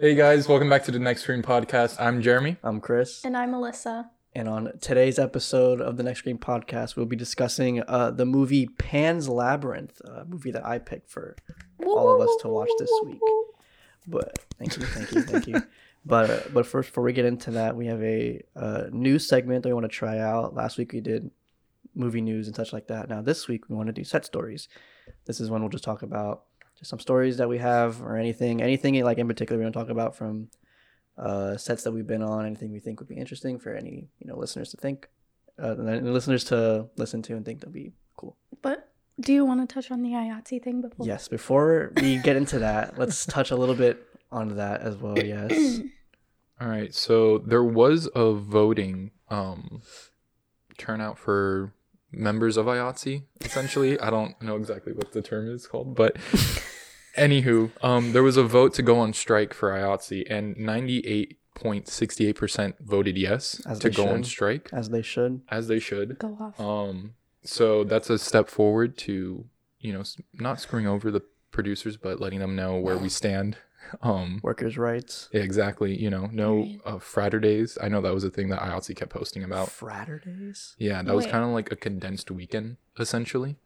Hey guys, welcome back to the Next Screen Podcast. I'm Jeremy. I'm Chris, And I'm Alyssa. and on today's episode of the Next Screen Podcast, we'll be discussing uh, the movie Pan's Labyrinth, a movie that I picked for all of us to watch this week. But thank you, thank you, thank you. But uh, but first, before we get into that, we have a uh, new segment that we want to try out. Last week we did movie news and such like that. Now this week we want to do set stories. This is when we'll just talk about just some stories that we have or anything, anything like in particular we want to talk about from uh, sets that we've been on, anything we think would be interesting for any you know listeners to think, uh, and listeners to listen to and think that'd be cool. But do you want to touch on the IATSE thing before? Yes, before we get into that, let's touch a little bit on that as well. Yes. All right, so there was a voting um, turnout for members of IATSE, essentially. I don't know exactly what the term is called, but anywho, um, there was a vote to go on strike for IATSE, and 98.68% voted yes As to they go on strike, As they should. as they should. Go off. Um, so that's a step forward to, you know, not screwing over the producers, but letting them know where we stand. Um, Workers' rights. exactly. You know, no Right. uh, Fraturdays. I know that was a thing that IATSE kept posting about. Fraturdays. Yeah, that was kind of like a condensed weekend, essentially.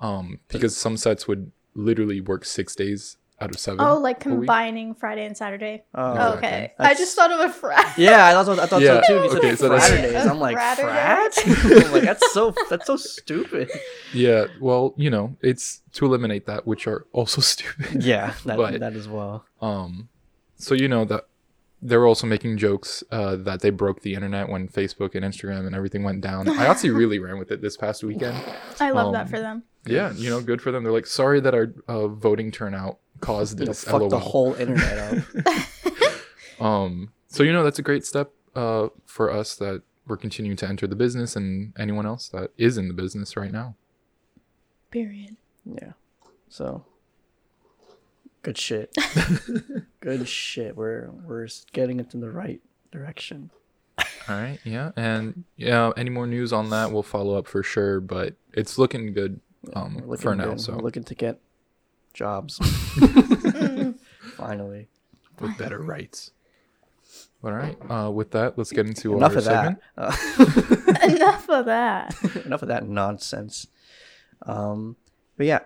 Um, because some sets would literally work six days out of seven. oh, like combining Friday and Saturday. Oh, Exactly. Okay. I just thought of a Friday. Yeah, I thought I thought Yeah, so too. You said okay, so that's- I'm like Fraturday? frat. I'm like that's so that's so stupid. Yeah, well, you know, it's to eliminate that, which are also stupid. Yeah, that But- that as well. Um, so you know that they were also making jokes uh, that they broke the internet when Facebook and Instagram and everything went down. IATSE really ran with it this past weekend. I love Um, that for them. Yeah, you know, good for them. They're like, sorry that our uh, voting turnout caused You know, this. fuck the whole internet up. Um, so you know that's a great step uh, for us that we're continuing to enter the business, and anyone else that is in the business right now. Period. yeah. So good shit. good shit. We're we're getting it in the right direction. All right, yeah, and yeah, any more news on that, we'll follow up for sure. But it's looking good um, We're looking for now. good. So we're looking to get jobs. Finally. with better rights. All right, uh, with that, let's get into Enough our of segment. that. Uh, Enough of that. enough of that nonsense. Um, but yeah,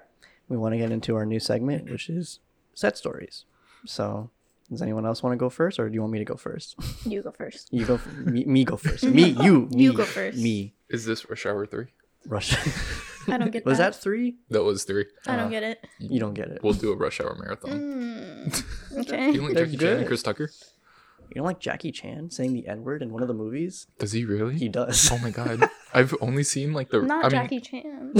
we want to get into our new segment, which is set stories. So, does anyone else want to go first, or do you want me to go first? You go first. You go. f- me, me go first. Me. You. You go first. Me. Is this Rush Hour three? Rush. I don't get Was that. that three? That was three. I Uh, don't get it. You don't get it. We'll do a Rush Hour marathon. Mm, You okay. don't like They're Jackie Chan and good. Chris Tucker? You don't like Jackie Chan saying the N word in one of the movies? Does he really? He does. Oh my god. I've only seen like the Not I mean Jackie Chan.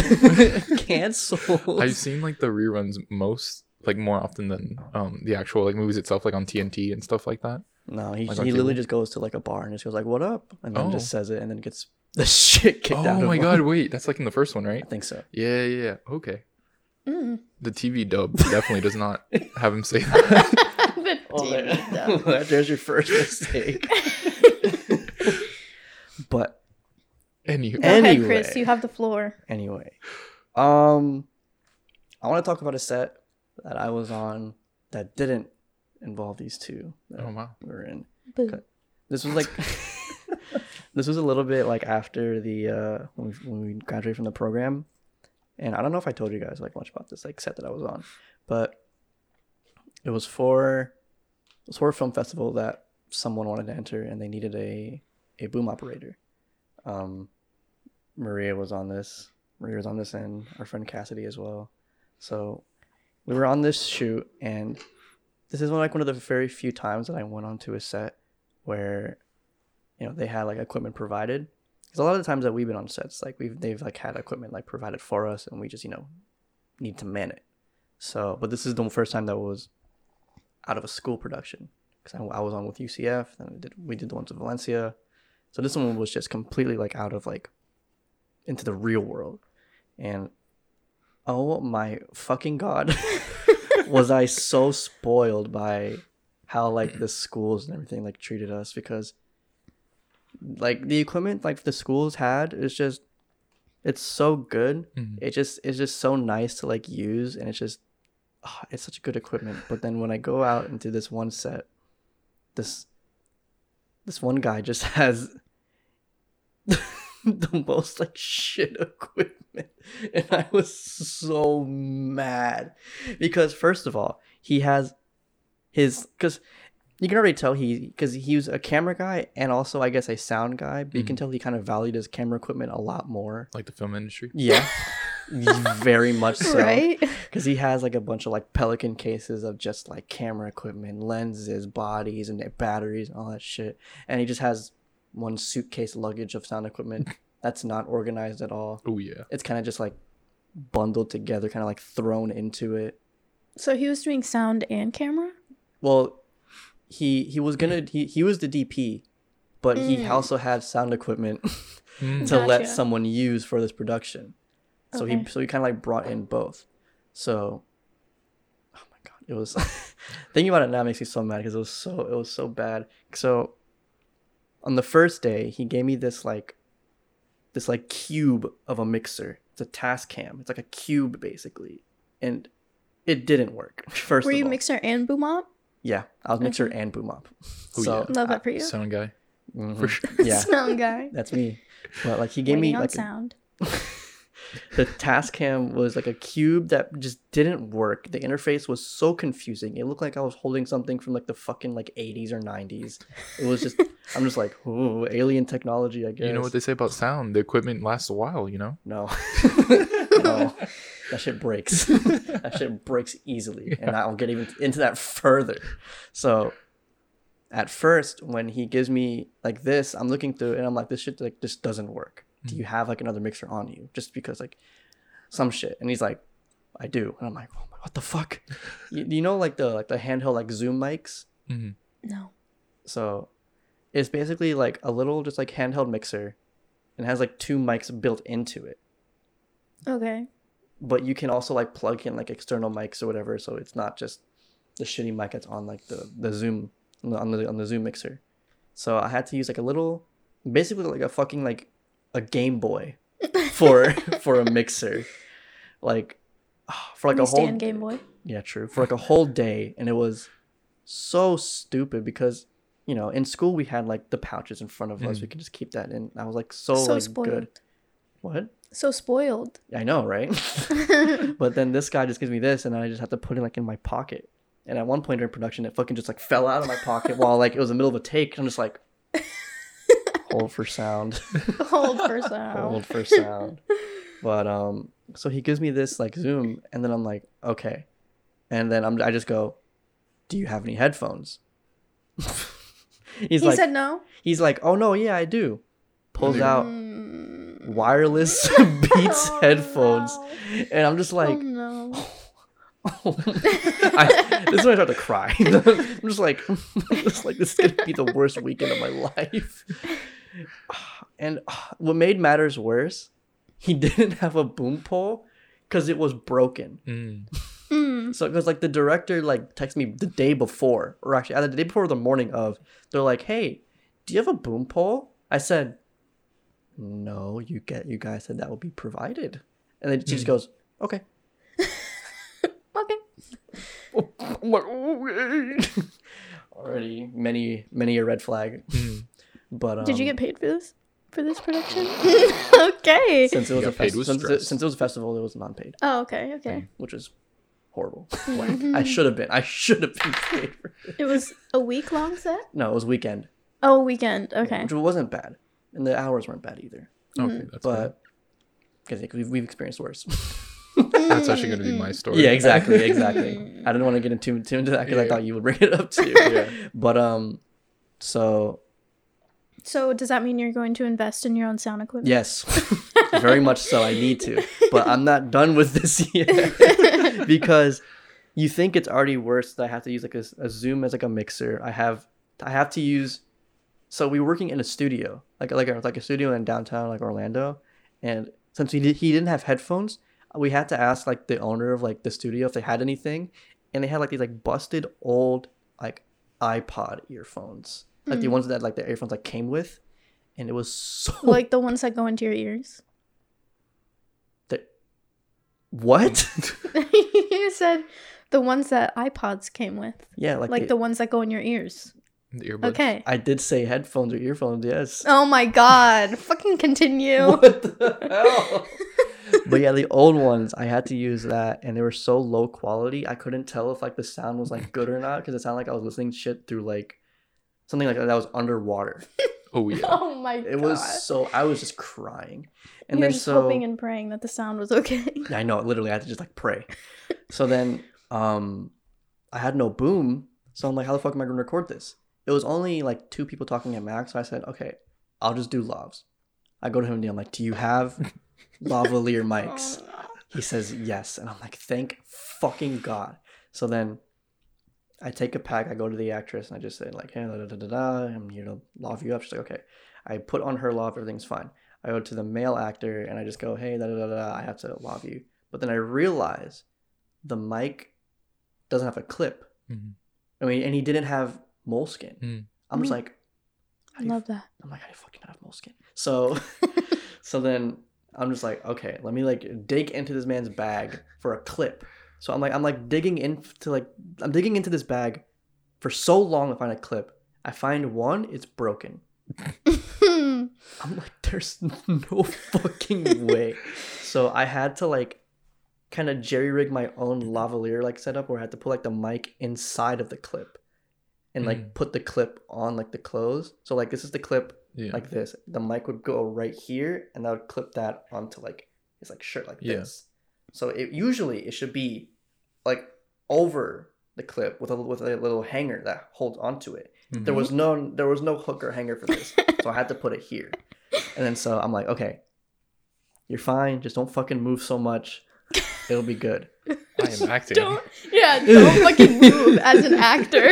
Cancelled. I've seen like the reruns most like more often than um the actual like movies itself like on TNT and stuff like that. No, he, Like on he literally cable? just goes to like a bar and just goes like, "What up?" and then Oh. just says it and then gets the shit kicked out Oh of my him. god, wait, that's like in the first one, right? I think so. Yeah, yeah, yeah. Okay. Mm. The TV dub definitely does not have him say that. The Oh, TV there- dub. There's your first mistake. but Anywho. Go ahead, Anyway. Chris. You have the floor. anyway, um, I want to talk about a set that I was on that didn't involve these two that Oh wow. we're in. Boo. This was like, this was a little bit like after the uh when we, when we graduated from the program, and I don't know if I told you guys like much about this like set that I was on, but it was for it was for a film festival that someone wanted to enter and they needed a a boom operator. Um, Maria was on this. Maria was on this, and our friend Cassidy as well. So we were on this shoot, and this is like one of the very few times that I went onto a set where, you know, they had like equipment provided. Because a lot of the times that we've been on sets, like we've they've like had equipment like provided for us, and we just you know need to man it. So, but this is the first time that was out of a school production because I, I was on with UCF, and we did we did the ones with Valencia. So this one was just completely like out of like into the real world, and oh my fucking god, was I so spoiled by how like the schools and everything like treated us because like the equipment like the schools had is just it's so good. Mhm. it just it's just so nice to like use and it's just ah, it's such a good equipment. But then when i go out into this one set this this one guy just has the most like shit equipment. And i was so mad. Because first of all he has his because you can already tell he because he was a camera guy and also i guess a sound guy but you can mm-hmm. tell he kind of valued his camera equipment a lot more Like the film industry. yeah very much so Right? because he has like a bunch of like pelican cases of just like camera equipment lenses bodies and batteries and all that shit and he just has one suitcase luggage of sound equipment that's not organized at all Oh yeah. it's kind of just like bundled together kind of like thrown into it So he was doing sound and camera? well he he was gonna he, he was the dp but he Mm. also had sound equipment Mm. to let someone use for this production. So he so he kind of like brought in both. So oh my god, it was thinking about it now makes me so mad because it was so it was so bad. So on the first day, he gave me this like this like cube of a mixer. It's a Tascam. It's like a cube basically, and it didn't work. First Were of you all, mixer and boom op? Yeah, I was mixer and boom op. Oh, so yeah. Love that for you. Sound guy. mhm, For sure. yeah, Sound guy. that's me. But like he gave Waiting me on like a, sound. the Tascam was like a cube that just didn't work. The interface was so confusing. It looked like I was holding something from like the fucking like 80s or 90s. It was just I'm just like, ooh, alien technology, I guess. You know what they say about sound? The equipment lasts a while. You know. No. no. That shit breaks. that shit breaks easily. And I'll get even into that further. So at first when he gives me like this, I'm looking through it and I'm like, this shit like just doesn't work. Do you have like another mixer on you? Just because like some shit. And he's like, I do. And I'm like, oh my, what the fuck? you, you know like the like the handheld like Zoom mics? mm-hmm. No. So it's basically like a little just like handheld mixer and has like two mics built into it Okay. but you can also like plug in like external mics or whatever so it's not just the shitty mic that's on like the the zoom on the, on the zoom mixer so i had to use like a little basically like a fucking like a game boy for for a mixer like for like We a whole stand Game Boy. yeah true for like a whole day and it was so stupid because you know in school we had like the pouches in front of us Mm. we could just keep that in i was like so, So like spoiled. good what So spoiled. i know right but then this guy just gives me this, and I just have to put it like in my pocket. And at one point during production, it fucking just like fell out of my pocket while like it was in the middle of a take. And I'm just like, hold for sound, Hold for sound. hold for sound. But um, so he gives me this like Zoom, and then I'm like, okay, and then I'm I just go, do you have any headphones? he's He like, said no. he's like, oh no, yeah, I do. Pulls out Mm. wireless Beats Oh, headphones, no. and I'm just like. oh no. I, this is when I start to cry. I'm just like, just like this is gonna be the worst weekend of my life. And uh, what made matters worse, he didn't have a boom pole because it was broken. Mm. Mm. So because like the director like texted me the day before, or actually either the day before or the morning of, they're like, "Hey, do you have a boom pole?" I said, "No, you get you guys said that will be provided," and then she just goes, "Okay." Okay. I'm like, "Okay." Already many many a red flag, Mm. But um, Did you get paid for this? For this production? okay. since it was a got paid festi- since, it, since it was a festival, it was non-paid, Oh, okay, okay. which is horrible. Like, I should have been. I should have been paid. For it. It was a week long set? No, it was weekend, Oh, weekend. Okay. which wasn't bad, and the hours weren't bad either. Okay, that's good. but because we've, we've experienced worse. That's actually going to be my story. yeah, exactly, exactly. I didn't want to get into, too into that because I Yeah. thought you would bring it up too. Yeah. But um, so So does that mean you're going to invest in your own sound equipment? yes, very much so. I need to, but I'm not done with this yet because you think it's already worse that I have to use like a, a Zoom as like a mixer. I have I have to use. So we were working in a studio, like like a, like a studio in downtown like Orlando, and since he did, he didn't have headphones, we had to ask like the owner of like the studio if they had anything, and they had like these like busted old like iPod earphones, like the hmm. ones that like the earphones like came with, and it was so Like the ones that go into your ears? that what? you said the ones that iPods came with. yeah, like, Like, the, the ones that go in your ears. The earbuds. Okay. I did say headphones or earphones, yes. Oh my god. Fucking continue. What the hell? but yeah, the old ones, I had to use that, and they were so low quality, I couldn't tell if like the sound was like good or not because it sounded like I was listening shit through like something like that that was underwater. Oh yeah. Oh my god. It was so I was just crying, and You're then just so hoping and praying that the sound was okay. I know literally I had to just like pray. so then um, I had no boom, so I'm like, how the fuck am I gonna record this? It was only like two people talking at max, so I said, okay, I'll just do lavs. I go to him and I'm like, do you have lavalier mics? Oh, no. He says yes, and I'm like, thank fucking god. So then I take a pack. I go to the actress and I just say like, hey, da da da da. da I'm here to lav you up. She's like, okay. I put on her lav. Everything's fine. I go to the male actor and I just go, hey, da da da da. I have to lav you. But then I realize the mic doesn't have a clip. Mhm. I mean, and he didn't have moleskin. Mm. I'm just Mm. like, I do you love that. I'm like, how do you fucking have moleskin? So, so then I'm just like, okay, let me like dig into this man's bag for a clip. So I'm like, I'm like digging into like, I'm digging into this bag for so long to find a clip. I find one, it's broken. I'm like, there's no fucking way. So I had to like kind of jerry rig my own lavalier like setup where I had to put like the mic inside of the clip and like Mm. put the clip on like the clothes. So like this is the clip Yeah. like this. The mic would go right here, and I would clip that onto like his like shirt like Yeah. this. So it usually it should be like over the clip with a with a little hanger that holds onto it. Mhm. There was no there was no hook or hanger for this, so I had to put it here. And then so I'm like, okay, you're fine. Just don't fucking move so much. It'll be good. I am acting. Don't. Yeah, don't fucking move as an actor.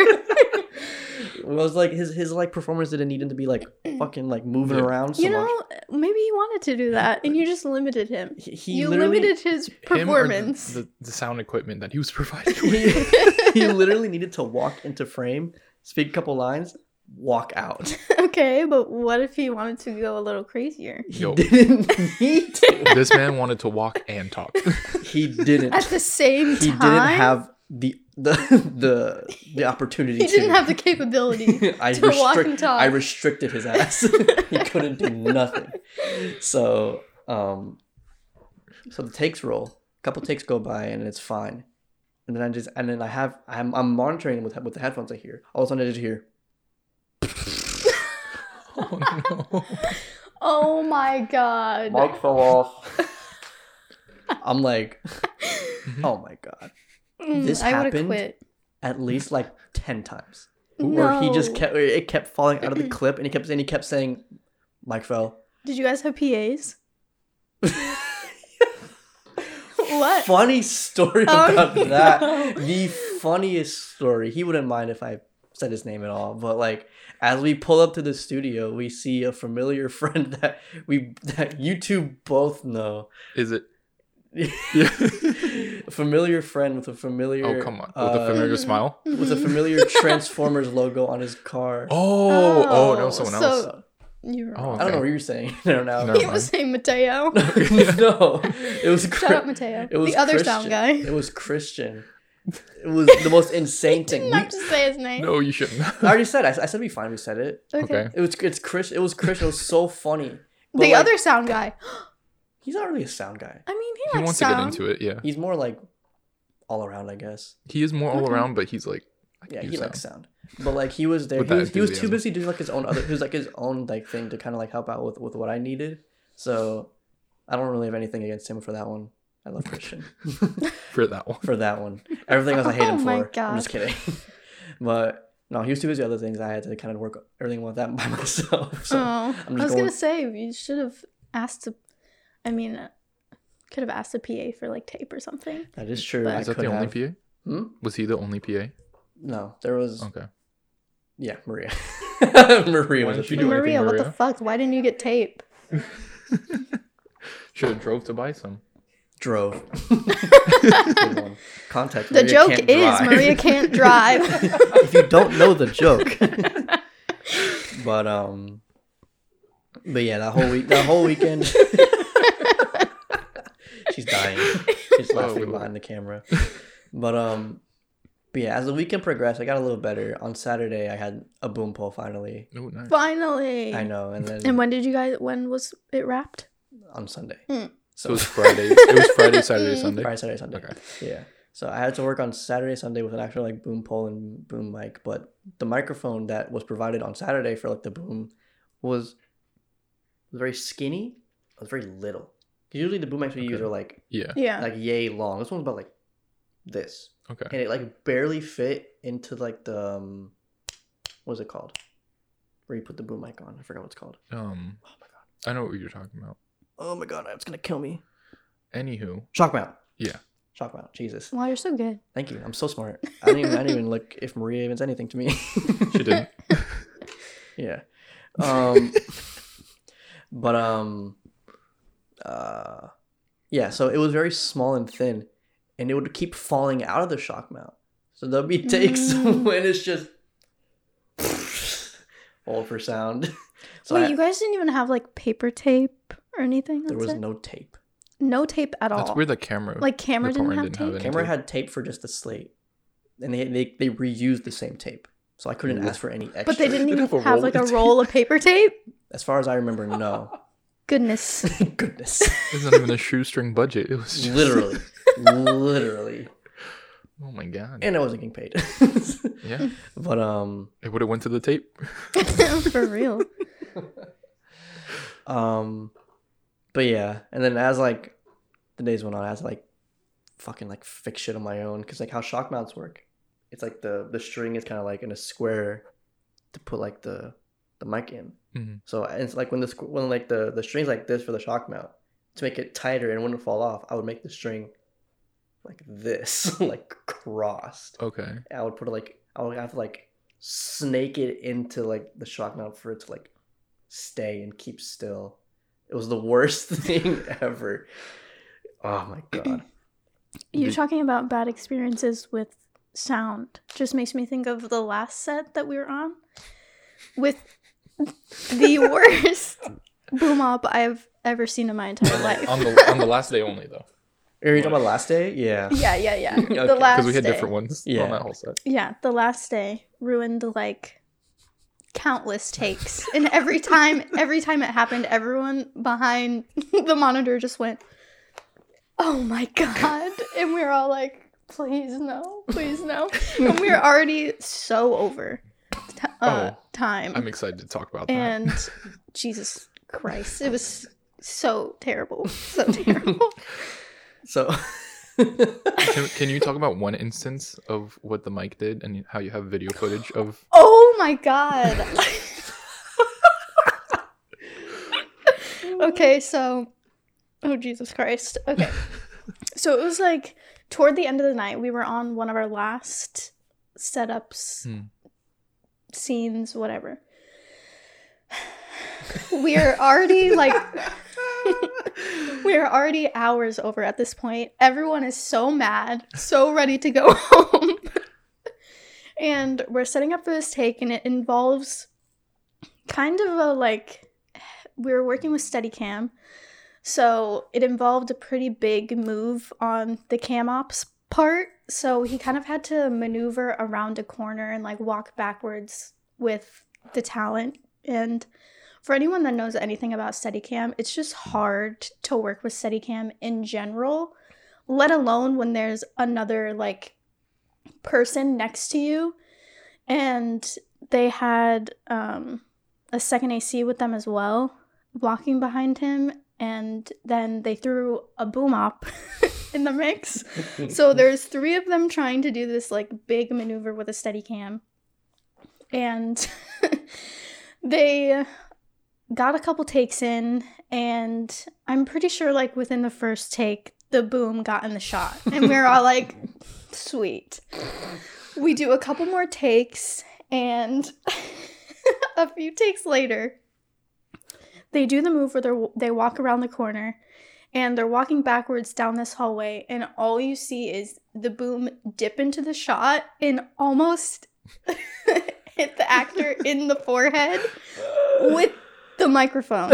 It was like his his like performance didn't need him to be like fucking like moving around so you much. Know, maybe he wanted to do that, and you just limited him. He, he you limited his Him the- performance. The, the sound equipment that he was provided he, with. he literally needed to walk into frame, speak a couple lines, walk out. okay, but what if he wanted to go a little crazier He Yo. didn't need to. this man wanted to walk and talk. He didn't. at the same He didn't have the the the the opportunity He didn't have the capability. I to walk and talk. I restricted his ass. he couldn't do nothing. So um, so the takes roll. A couple takes go by and it's fine. And then I just and then I have I'm I'm monitoring with with the headphones I hear. All of a sudden I just hear. oh no. Oh my god. Mic fell off. I'm like, oh my god. Mm, this I happened? quit. At least like ten times. No. Where he just kept it kept falling out of the clip and he kept and he kept saying, Mic fell. Did you guys have PAs? what? Funny story Oh, about no. that. The funniest story. He wouldn't mind if I said his name at all, but like as we pull up to the studio, we see a familiar friend that we that you two both know. Is it? A familiar friend with a familiar Oh come on. With a familiar uh, smile. with a familiar Transformers logo on his car. Oh, oh, no, Oh, someone so- else. You were Oh, wrong. I don't know what you were saying. I don't know. He was saying Mateo. no, it was Shout out Mateo. It was the other Christian. sound guy. It was Christian. It was the most insane thing. Didn't to say his name. No, you shouldn't. I already said. I, I said we fine. We said it. Okay. okay. It was it's Chris. It was Christian. It was so funny. But, The like, other sound guy. He's not really a sound guy. I mean, he, He likes wants sound. to get into it, yeah. He's more like all around, I guess. He is more all around, but he's like Yeah, do he sound. likes sound. But like he was there. He was, he was too busy doing like his own other. He was like his own like thing to kind of like help out with with what I needed. So I don't really have anything against him for that one. I love Christian for that one. for that one. Everything else I hate him Oh for. my I'm just kidding. but no, he was too busy with other things. I had to kind of work everything with that by myself. So oh, I'm I was going- gonna say you should have asked to. I mean, uh, could have asked a PA for like tape or something. that is true. But- Is that could the only have. PA? Hmm? Was he the only PA? No, there was. Okay. Yeah, Maria. Maria Why was didn't you PA. do anything, Maria, what the Maria? fuck? Why didn't you get tape? Should have drove to buy some. drove. Good one. Context. The Maria joke can't is drive. Maria can't drive. if you don't know the joke. but um but yeah, that whole week that whole weekend She's dying. She's Oh, laughing we behind the camera. But um But yeah, as the weekend progressed, I got a little better. On Saturday, I had a boom pole finally. Oh, nice. Finally. I know, and then And when did you guys? When was it wrapped? on Sunday. Mm. So it was Friday. it was Friday, Saturday, Sunday. Friday, Saturday, Sunday. Okay. Yeah. So I had to work on Saturday, Sunday with an actual like boom pole and boom mic, but the microphone that was provided on Saturday for like the boom was was very skinny. It was very little. 'Cause usually the boom mics we use are like Yeah. Yeah. like yay long. This one's about like this, Okay. and it like barely fit into like the um, what is it called? Where you put the boom mic on? I forgot what it's called. Um, Oh my god. I know what you're talking about. Oh my god, it's gonna kill me. Anywho, Shock mount. Yeah. Shock mount. Jesus. wow, you're so good. Thank you. I'm so smart. I didn't even, I didn't even look if Maria even said anything to me. she didn't. yeah. Um but um uh yeah, so it was very small and thin and it would keep falling out of the shock mount. So there'll be takes Mm. when it's just all for sound. So Wait, I- you guys didn't even have like paper tape or anything? there was set? no tape. no tape at all. That's where the camera. like camera didn't department have didn't tape. any. Camera tape. had tape for just the slate. And they they, they reused the same tape. So I couldn't Ooh. ask for any extra. But they didn't even have a have like a tape. roll of paper tape. As far as I remember, no. Goodness. Goodness. It's not even a shoestring budget. It was just, literally. literally. Oh my god. And I wasn't getting paid. yeah. but um It would have went to the tape. For real. um but yeah, and then as like the days went on, I had like fucking like fix shit on my own because like how shock mounts work, it's like the the string is kind of like in a square to put like the the mic in. Mhm. So and it's like when the when like the the strings like this for the shock mount to make it tighter and wouldn't fall off, I would make the string like this, like crossed. Okay. I would put it like I would have to like snake it into like the shock mount for it to like stay and keep still. It was the worst thing ever. Oh my god. You Did- talking about bad experiences with sound just makes me think of the last set that we were on with the worst boom op I've ever seen in my entire life. on the on the last day only though, Are you talking about last day? Yeah. yeah, yeah, yeah. Okay. The 'Cause last because we had day. different ones Yeah. on that whole set. Yeah, the last day ruined like countless takes. And every time every time it happened, everyone behind the monitor just went, "Oh my god." And we were all like, "Please no. Please no." And we were already so over t- uh, Oh, time. I'm excited to talk about that. and Jesus Christ, it was so terrible. So terrible. So can, can you talk about one instance of what the mic did and how you have video footage of? Oh my god. okay, so oh Jesus Christ. Okay. So it was like toward the end of the night, we were on one of our last setups, Hmm. Scenes, whatever. We're already like we're already hours over at this point. Everyone is so mad, so ready to go home. and we're setting up for this take, and it involves kind of a like we were working with Steadicam, so it involved a pretty big move on the cam ops part. So he kind of had to maneuver around a corner and like walk backwards with the talent. And for anyone that knows anything about Steadicam, it's just hard to work with Steadicam in general, let alone when there's another like person next to you. And they had um, a second AC with them as well, walking behind him. And then they threw a boom op in the mix. So there's three of them trying to do this like big maneuver with a Steadicam. And they got a couple takes in and I'm pretty sure like within the first take the boom got in the shot. And we are all like sweet. We do a couple more takes and a few takes later they do the move where they they walk around the corner and they're walking backwards down this hallway and all you see is the boom dip into the shot and almost hit the actor in the forehead with the microphone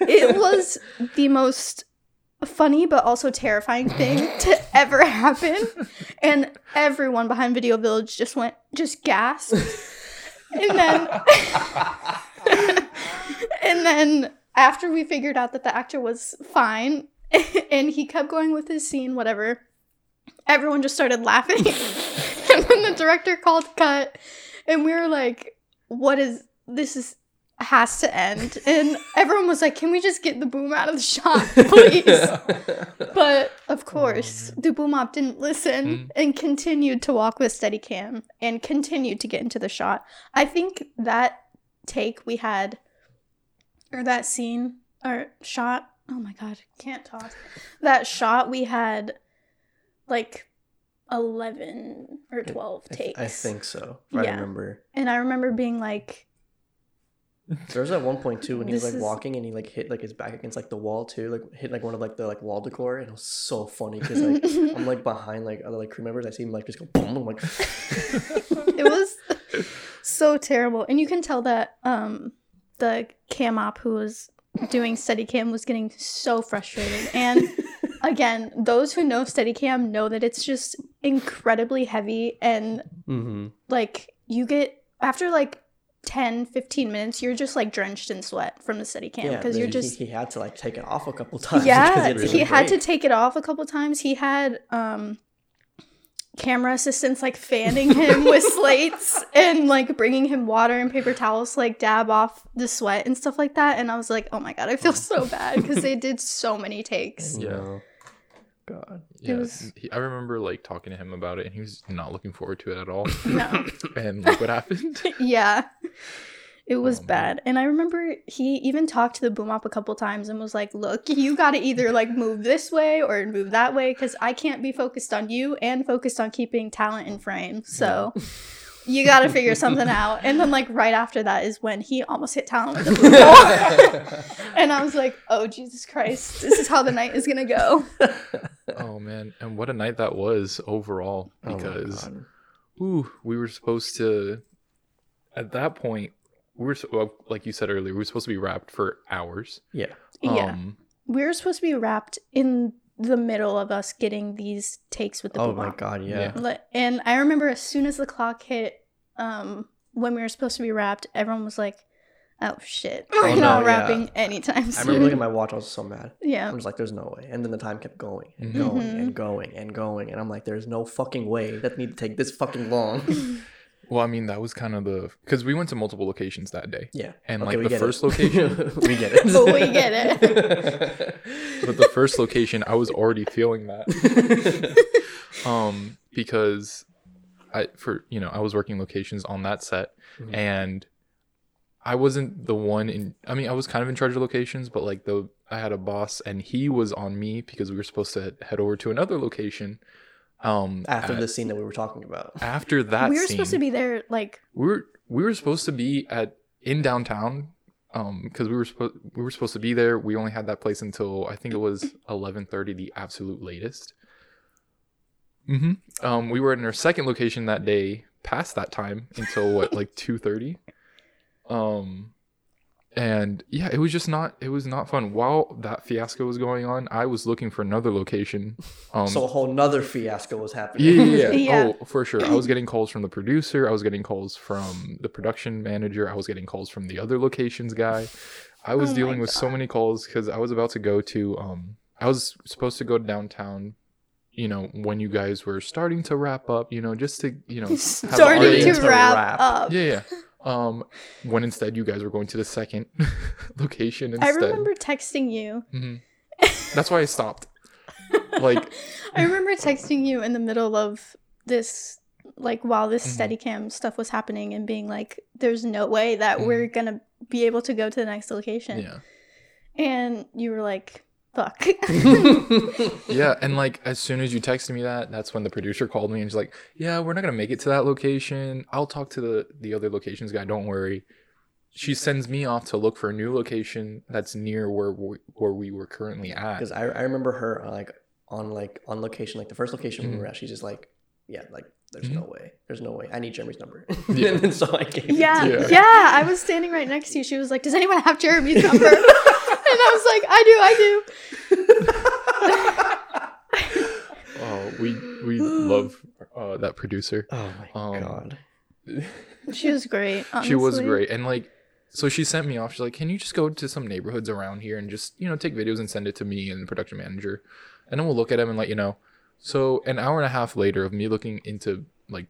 it was the most funny but also terrifying thing to ever happen and everyone behind Video Village just went, just gasped. and then, then after we figured out that the actor was fine and he kept going with his scene, whatever, everyone just started laughing. and then the director called cut, and we were like, what is this? Is has to end. And everyone was like, can we just get the boom out of the shot, please? But of course, the boom op didn't listen Mm. and continued to walk with Steadicam and continued to get into the shot. I think that take we had, or that scene or shot. Oh my god, can't talk. That shot we had, like, eleven or twelve I, takes. I think so. if I remember. And I remember being like, There was at one point too when he was like is- walking and he like hit like his back against like the wall too, like hit like one of like the like wall decor, and it was so funny because like I'm like behind like other like crew members, I see him like just go boom, I'm like it was so terrible and you can tell that um the cam op who was doing steadicam was getting so frustrated and again those who know steadicam know that it's just incredibly heavy and mm-hmm. like you get after like 10 15 minutes you're just like drenched in sweat from the steadicam yeah, because but you're just he, he had to like take it off a couple times. yeah he didn't had to take it off a couple times he had um camera assistants like fanning him with slates and like bringing him water and paper towels to like dab off the sweat and stuff like that and i was like oh my god i feel so bad because they did so many takes Yeah. no. God. Yeah, was- he, I remember like talking to him about it, and he was not looking forward to it at all. no and look what happened. yeah it was Oh, man. bad and i remember he even talked to the boom op a couple times and was like look you gotta either like move this way or move that way because i can't be focused on you and focused on keeping talent in frame so you gotta figure something out and then like right after that is when he almost hit talent with the boom pole and i was like oh jesus christ this is how the night is gonna go oh man, and what a night that was overall. Oh Because God. ooh, we were supposed to. At that point, were so- well, like you said earlier, we're supposed to be wrapped for hours. yeah. yeah Um, we were supposed to be wrapped in the middle of us getting these takes with the Oh my. God. Yeah. Yeah. And I remember as soon as the clock hit, um, when we were supposed to be wrapped, everyone was like, "Oh shit, we're Oh, not no, wrapping yeah. anytime soon I soon." remember looking at my watch. I was so mad. yeah, I'm just like, there's no way. And then the time kept going and Mhm. going and going and going. And I'm like, there's no fucking way that need to take this fucking long. well, I mean, that was kind of the because we went to multiple locations that day, yeah. and Okay, like the first it. location, we get it. But we get it. but the first location, I was already feeling that. um because i for you know i was working locations on that set Mhm. and i wasn't the one in i mean i was kind of in charge of locations but like the i had a boss and he was on me because we were supposed to head over to another location um After at- the scene that we were talking about. after that we were scene, supposed to be there like we were we were supposed to be at in downtown um because we were supposed we were supposed to be there we only had that place until i think it was 11:30 the absolute latest mm-hmm. um we were in our second location that day past that time until what like 2:30 um and yeah it was just not it was not fun while that fiasco was going on i was looking for another location um so a whole nother fiasco was happening. yeah, yeah, yeah. Yeah. Oh, for sure. I was getting calls from the producer. I was getting calls from the production manager. I was getting calls from the other locations guy. I was Oh dealing with so many calls because I was about to go to. Um, I was supposed to go downtown. You know, when you guys were starting to wrap up. You know, just to you know starting to audience- to wrap, wrap. up. Yeah, yeah. Um, when instead you guys were going to the second location I remember texting you. Mhm. That's why I stopped. Like, I remember texting you in the middle of this, like while this Mhm. Steadicam stuff was happening, and being like, "There's no way that Mhm. we're gonna be able to go to the next location." yeah. And you were like, "Fuck." Yeah, and like as soon as you texted me that, that's when the producer called me and she's like, "Yeah, we're not gonna make it to that location. I'll talk to the the other locations guy. Don't worry." She sends me off to look for a new location that's near where we, where we were currently at. Because I, I remember her uh, like on like on location, like the first location we Mhm. were at, she's just like, yeah, like there's Mhm. no way, there's no way. I need Jeremy's number. Yeah. and then so I gave yeah, it Yeah. to her. yeah, I was standing right next to you. She was like, "Does anyone have Jeremy's number?" and I was like, "I do, I do." Oh, we we love that producer. Oh my Um, god. She was great. She was great, and like, so she sent me off. She's like, "Can you just go to some neighborhoods around here and just you know take videos and send it to me and the production manager, and then we'll look at them and let you know." So an hour and a half later of me looking into like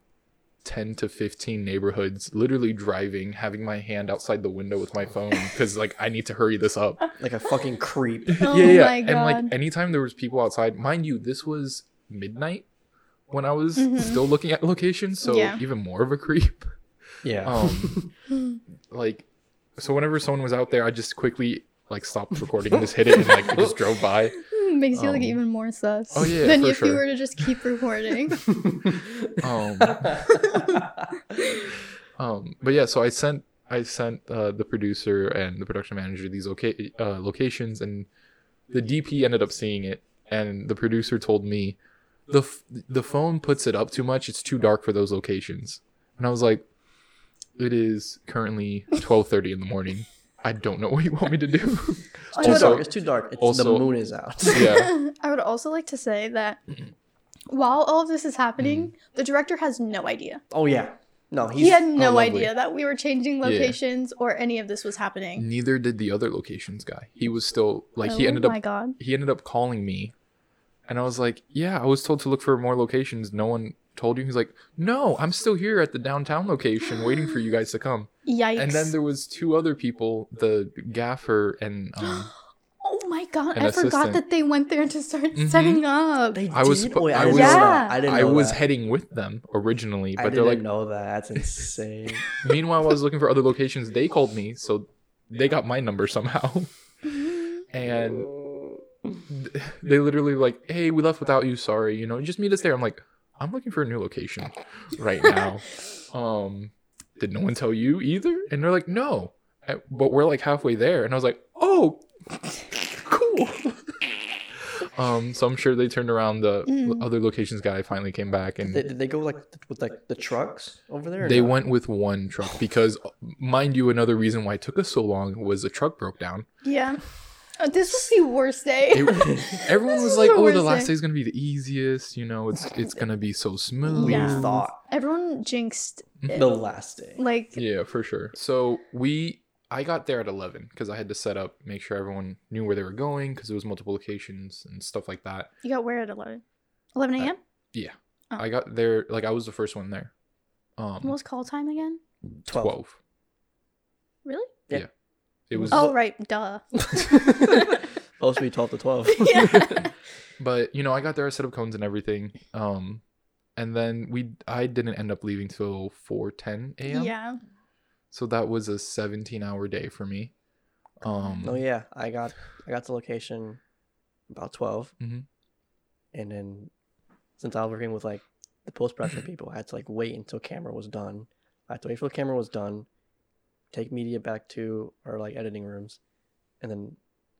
10 to 15 neighborhoods literally driving having my hand outside the window with my phone because like i need to hurry this up Like a fucking creep. Oh yeah yeah my and like anytime there was people outside mind you this was midnight when i was Mhm. still looking at locations so Yeah. even more of a creep Yeah. um like so whenever someone was out there i just quickly like stopped recording and just hit it and like just drove by Makes you look Um, even more sus. oh, yeah, Than if you were to just keep recording. um um but yeah so i sent i sent uh, the producer and the production manager these loca- uh, locations and the dp ended up seeing it and the producer told me the f- the phone puts it up too much it's too dark for those locations and i was like it is currently 12:30 in the morning i don't know what you want me to do it's too would- dark. It's too dark. It's, also- the moon is out. yeah I would also like to say that while all of this is happening, Mm. the director has no idea. Oh yeah. No, he's he had oh, no lovely. idea that we were changing Yeah. locations or any of this was happening. neither did the other locations guy he was still like oh he ended up my god. he ended up calling me and I was like, Yeah, I was told to look for more locations. No one told you. He's like, No, I'm still here at the downtown location waiting for you guys to come. Yikes. And then there was two other people, the gaffer and um oh my god, an I forgot that they went there to start Mhm. setting up. They I was did? Wait, I I, didn't was- know Yeah. that. I didn't I was that. heading with them originally, I but they're didn't like know that. That's insane. meanwhile I was looking for other locations, they called me, so they got my number somehow. and they literally like, Hey, we left without you, sorry, you know, just meet us there. I'm like, I'm looking for a new location right now. um, did no one tell you either? And they're like, no, but we're like halfway there. And I was like, oh, cool. um, so I'm sure they turned around. The Mm. other locations guy finally came back and Did, did they go like with like the trucks over there? they not? went with one truck because, mind you, another reason why it took us so long was the truck broke down. yeah. Uh, this was the worst day. It- everyone This was like, the "Oh, the last day." is gonna be the easiest. You know, it's it's gonna be so smooth." We Yeah. thought Everyone jinxed it. the last day. like Yeah, for sure. So we, I got there at eleven because I had to set up, make sure everyone knew where they were going because it was multiple locations and stuff like that. you got where at 11? 11 a.m. Yeah, Oh. I got there like I was the first one there. Um, what was call time again? Twelve. twelve. Really? It was, Oh right, duh. Supposed to be twelve to twelve. Yeah. but you know, I got there, I set up cones and everything. Um, and then we, I didn't end up leaving till four ten a.m. yeah. So that was a seventeen hour day for me. Um, oh yeah, I got I got the location about 12 Mhm. and then since I was working with like the post production people, I had to like wait until camera was done. I had to wait for the camera was done, take media back to our like editing rooms, and then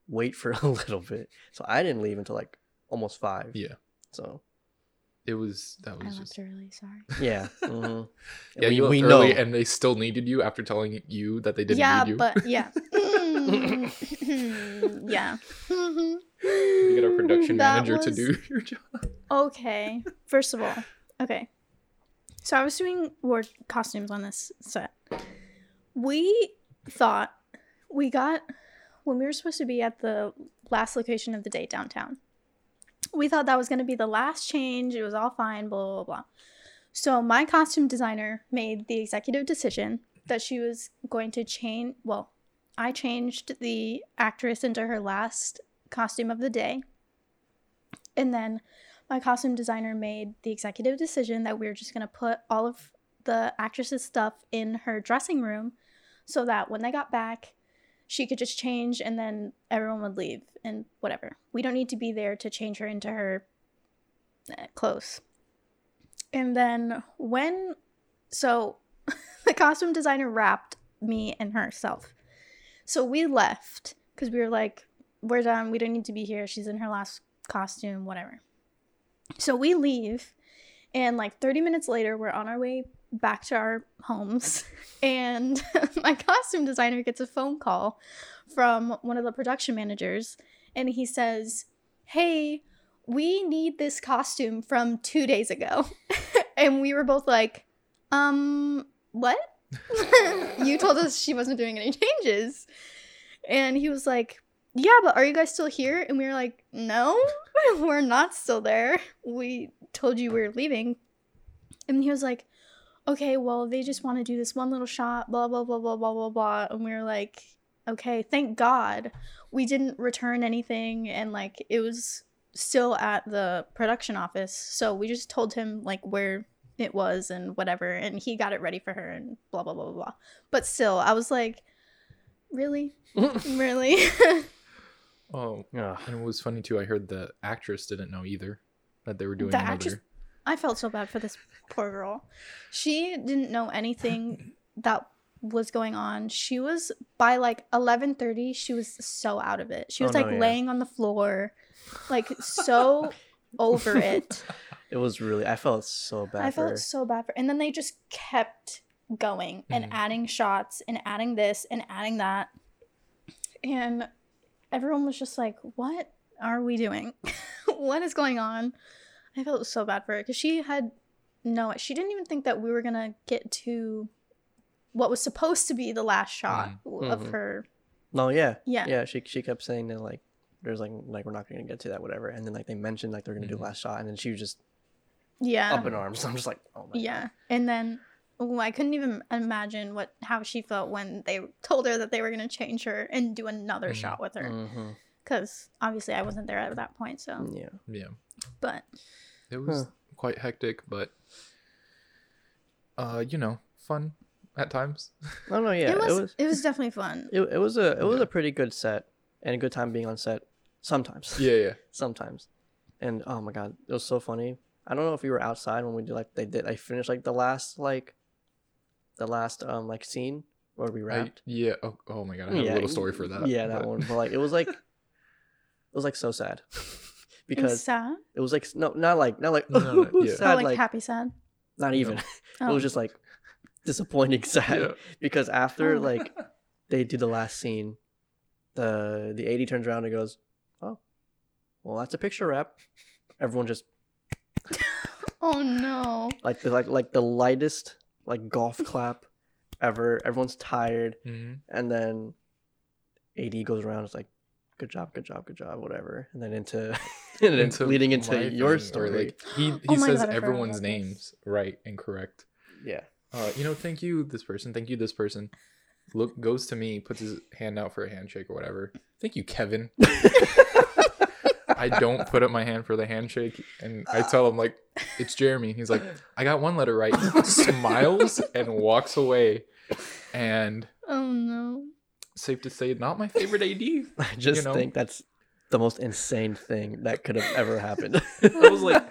wait for a little bit. So I didn't leave until like almost five. Yeah. So it was that was. I left just early. Sorry. yeah. mhm. yeah. we, you we early, know. and they still needed you after telling you that they didn't yeah, need you. Yeah, but yeah. Yeah. you get a production That manager to do your job. Okay. First of all, okay. So I was doing ward costumes on this set. We thought we got when we were supposed to be at the last location of the day downtown. We thought that was going to be the last change. It was all fine, blah, blah, blah. So my costume designer made the executive decision that she was going to change. Well, I changed the actress into her last costume of the day. And then my costume designer made the executive decision that we were just going to put all of the actress's stuff in her dressing room so that when they got back, she could just change and then everyone would leave and whatever. We don't need to be there to change her into her eh, clothes. And then when, so the costume designer wrapped me and herself. So we left because we were like, we're done. We don't need to be here. She's in her last costume, whatever. So we leave, and like 30 minutes later, we're on our way back to our homes, and my costume designer gets a phone call from one of the production managers, and he says, Hey, we need this costume from two days ago. and we were both like, um, what? you told us she wasn't doing any changes. And he was like, yeah, but are you guys still here? And we were like, no, we're not still there. We told you we were leaving. And he was like, okay, well, they just want to do this one little shot, blah, blah, blah, blah, blah, blah, blah. And we were like, okay, thank God we didn't return anything. And like, it was still at the production office. So we just told him like where it was and whatever. And he got it ready for her and blah, blah, blah, blah, blah. But still, I was like, really? really? Oh, yeah. and it was funny too. I heard the actress didn't know either that they were doing The another. actress- I felt so bad for this poor girl. She didn't know anything that was going on. She was by like 11:30, she was so out of it. She Oh, was no, like yeah. laying on the floor like so over it. It was really. I felt so bad I for her. felt so bad for and then they just kept going and Mhm. adding shots and adding this and adding that. And everyone was just like, "What are we doing? what is going on?" I felt so bad for her cuz she had no, she didn't even think that we were going to get to what was supposed to be the last shot of Mhm. her. No, yeah, Yeah. yeah. She she kept saying that like there's like like we're not gonna get to that whatever, and then like they mentioned like they're gonna do Mhm. last shot, and then she was just Yeah. up in arms. I'm just like, oh my Yeah. And then oh, I couldn't even imagine what how she felt when they told her that they were going to change her and do another Mhm. shot with her. because obviously I wasn't there at that point. So, Yeah. yeah, but it was Huh. quite hectic, but uh, you know, fun at times. Oh no, yeah. it, was, It was it was definitely fun. it, it was a it was Yeah. a pretty good set and a good time being on set. Sometimes. yeah, yeah. Sometimes. And oh my god, it was so funny. I don't know if you were outside when we did like they did. I finished like the last like the last um like scene where we I, yeah. Oh, oh my god, I have Yeah, a little story for that. Yeah, that but- one. But like it was like it was like so sad it was because sad. it was like no not like not like No, no, yeah. sad oh, like, like, happy sad. not even. Oh. It was just like disappointing sad Yeah. because after Oh. like they do the last scene, the the AD turns around and goes, "Oh, well that's a picture wrap." Everyone just oh no. like the like like the lightest like golf clap ever. Everyone's tired, Mhm. and then AD goes around. It's like, "Good job, good job, good job," whatever, and then into and then Into leading into your story. like he he Oh says God, everyone's names right and correct. yeah, Uh, you know, thank you this person, thank you this person. Look goes to me, puts his hand out for a handshake or whatever. Thank you, Kevin. I don't put up my hand for the handshake, and I tell him like it's Jeremy. He's like, I got one letter right. Smiles and walks away, and Oh no. safe to say, not my favorite AD. I just know? think that's the most insane thing that could have ever happened. I was like,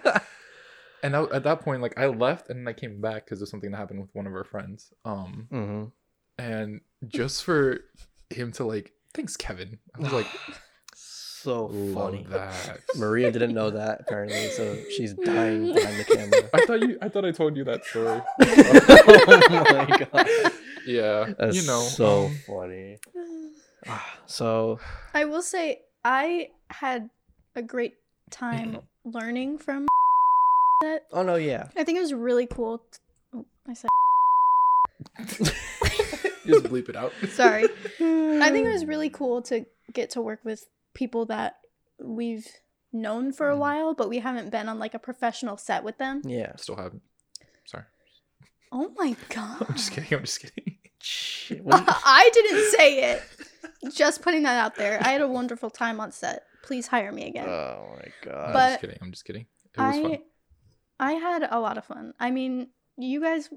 and I, at that point, like I left and I came back because of something that happened with one of our friends. Um, hmm and just for him to like, thanks, Kevin. I was like, so funny. that. Maria didn't know that apparently, so she's dying behind the camera. I thought you. I thought I told you that story. oh my god, Yeah, that's you know. so um, funny. So I will say I had a great time learning from that. oh no, yeah, I think it was really cool. t- oh, I said just bleep it out. sorry. I think it was really cool to get to work with people that we've known for a Mhm. while, but we haven't been on like a professional set with them. yeah. Still haven't. Sorry. Oh my god. I'm just kidding. I'm just kidding. Shit, what do you- I didn't say it. Just putting that out there. I had a wonderful time on set. Please hire me again. oh my god. I'm But just kidding. I'm just kidding. It was I fun. I had a lot of fun. I mean, you guys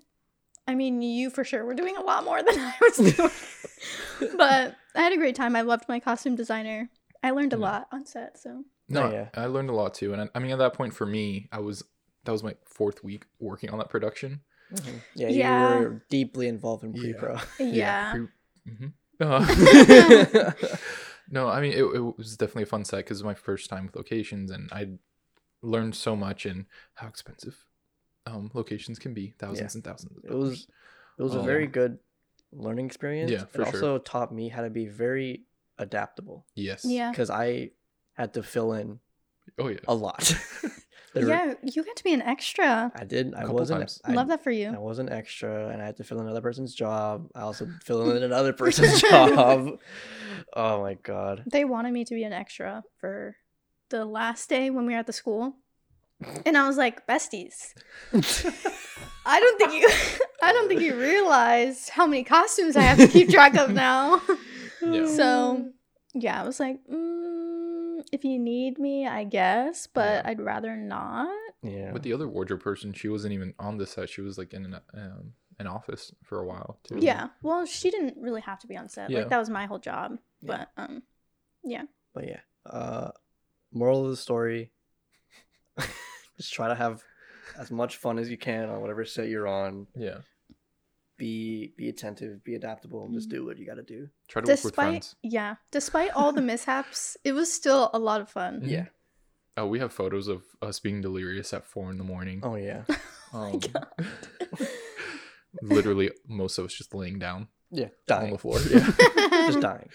I mean, you for sure were doing a lot more than I was doing. but I had a great time. I loved my costume designer. I learned a Yeah. lot on set, so No, Oh, yeah. I learned a lot too, and I, I mean, at that point for me, I was that was my fourth week working on that production. Mhm. yeah, Yeah. you were deeply involved in pre-pro. yeah. hmm Uh, no, I mean, it, it was definitely a fun set because it was my first time with locations, and I learned so much and how expensive um, locations can be thousands and thousands. Of it was dollars. it was a Oh. very good learning experience. Yeah, for it sure. also taught me how to be very adaptable yes. Yeah. because I had to fill in Oh yeah. a lot. There were- yeah, you got to be an extra. I did. I wasn't. I, Love that for you. I was an extra, and I had to fill in another person's job. I also filled in another person's job. Oh my god. They wanted me to be an extra for the last day when we were at the school. And I was like, besties, I don't think you I don't think you realize how many costumes I have to keep track of now. Yeah. So yeah, I was like, mm, if you need me, I guess, but Yeah. I'd rather not. Yeah. But the other wardrobe person, she wasn't even on the set. She was like in an um, an office for a while too. Yeah. Well, she didn't really have to be on set. Yeah. Like that was my whole job. Yeah. But um yeah. But yeah. Uh, moral of the story: just try to have as much fun as you can on whatever set you're on. Yeah. Be be attentive. Be adaptable. And just do what you got to do. Try to work with Despite friends. yeah, despite all the mishaps, it was still a lot of fun. Mhm. Yeah. Oh, we have photos of us being delirious at four in the morning. Oh yeah. Um, literally, most of us just laying down Yeah. on the floor. Yeah. just dying.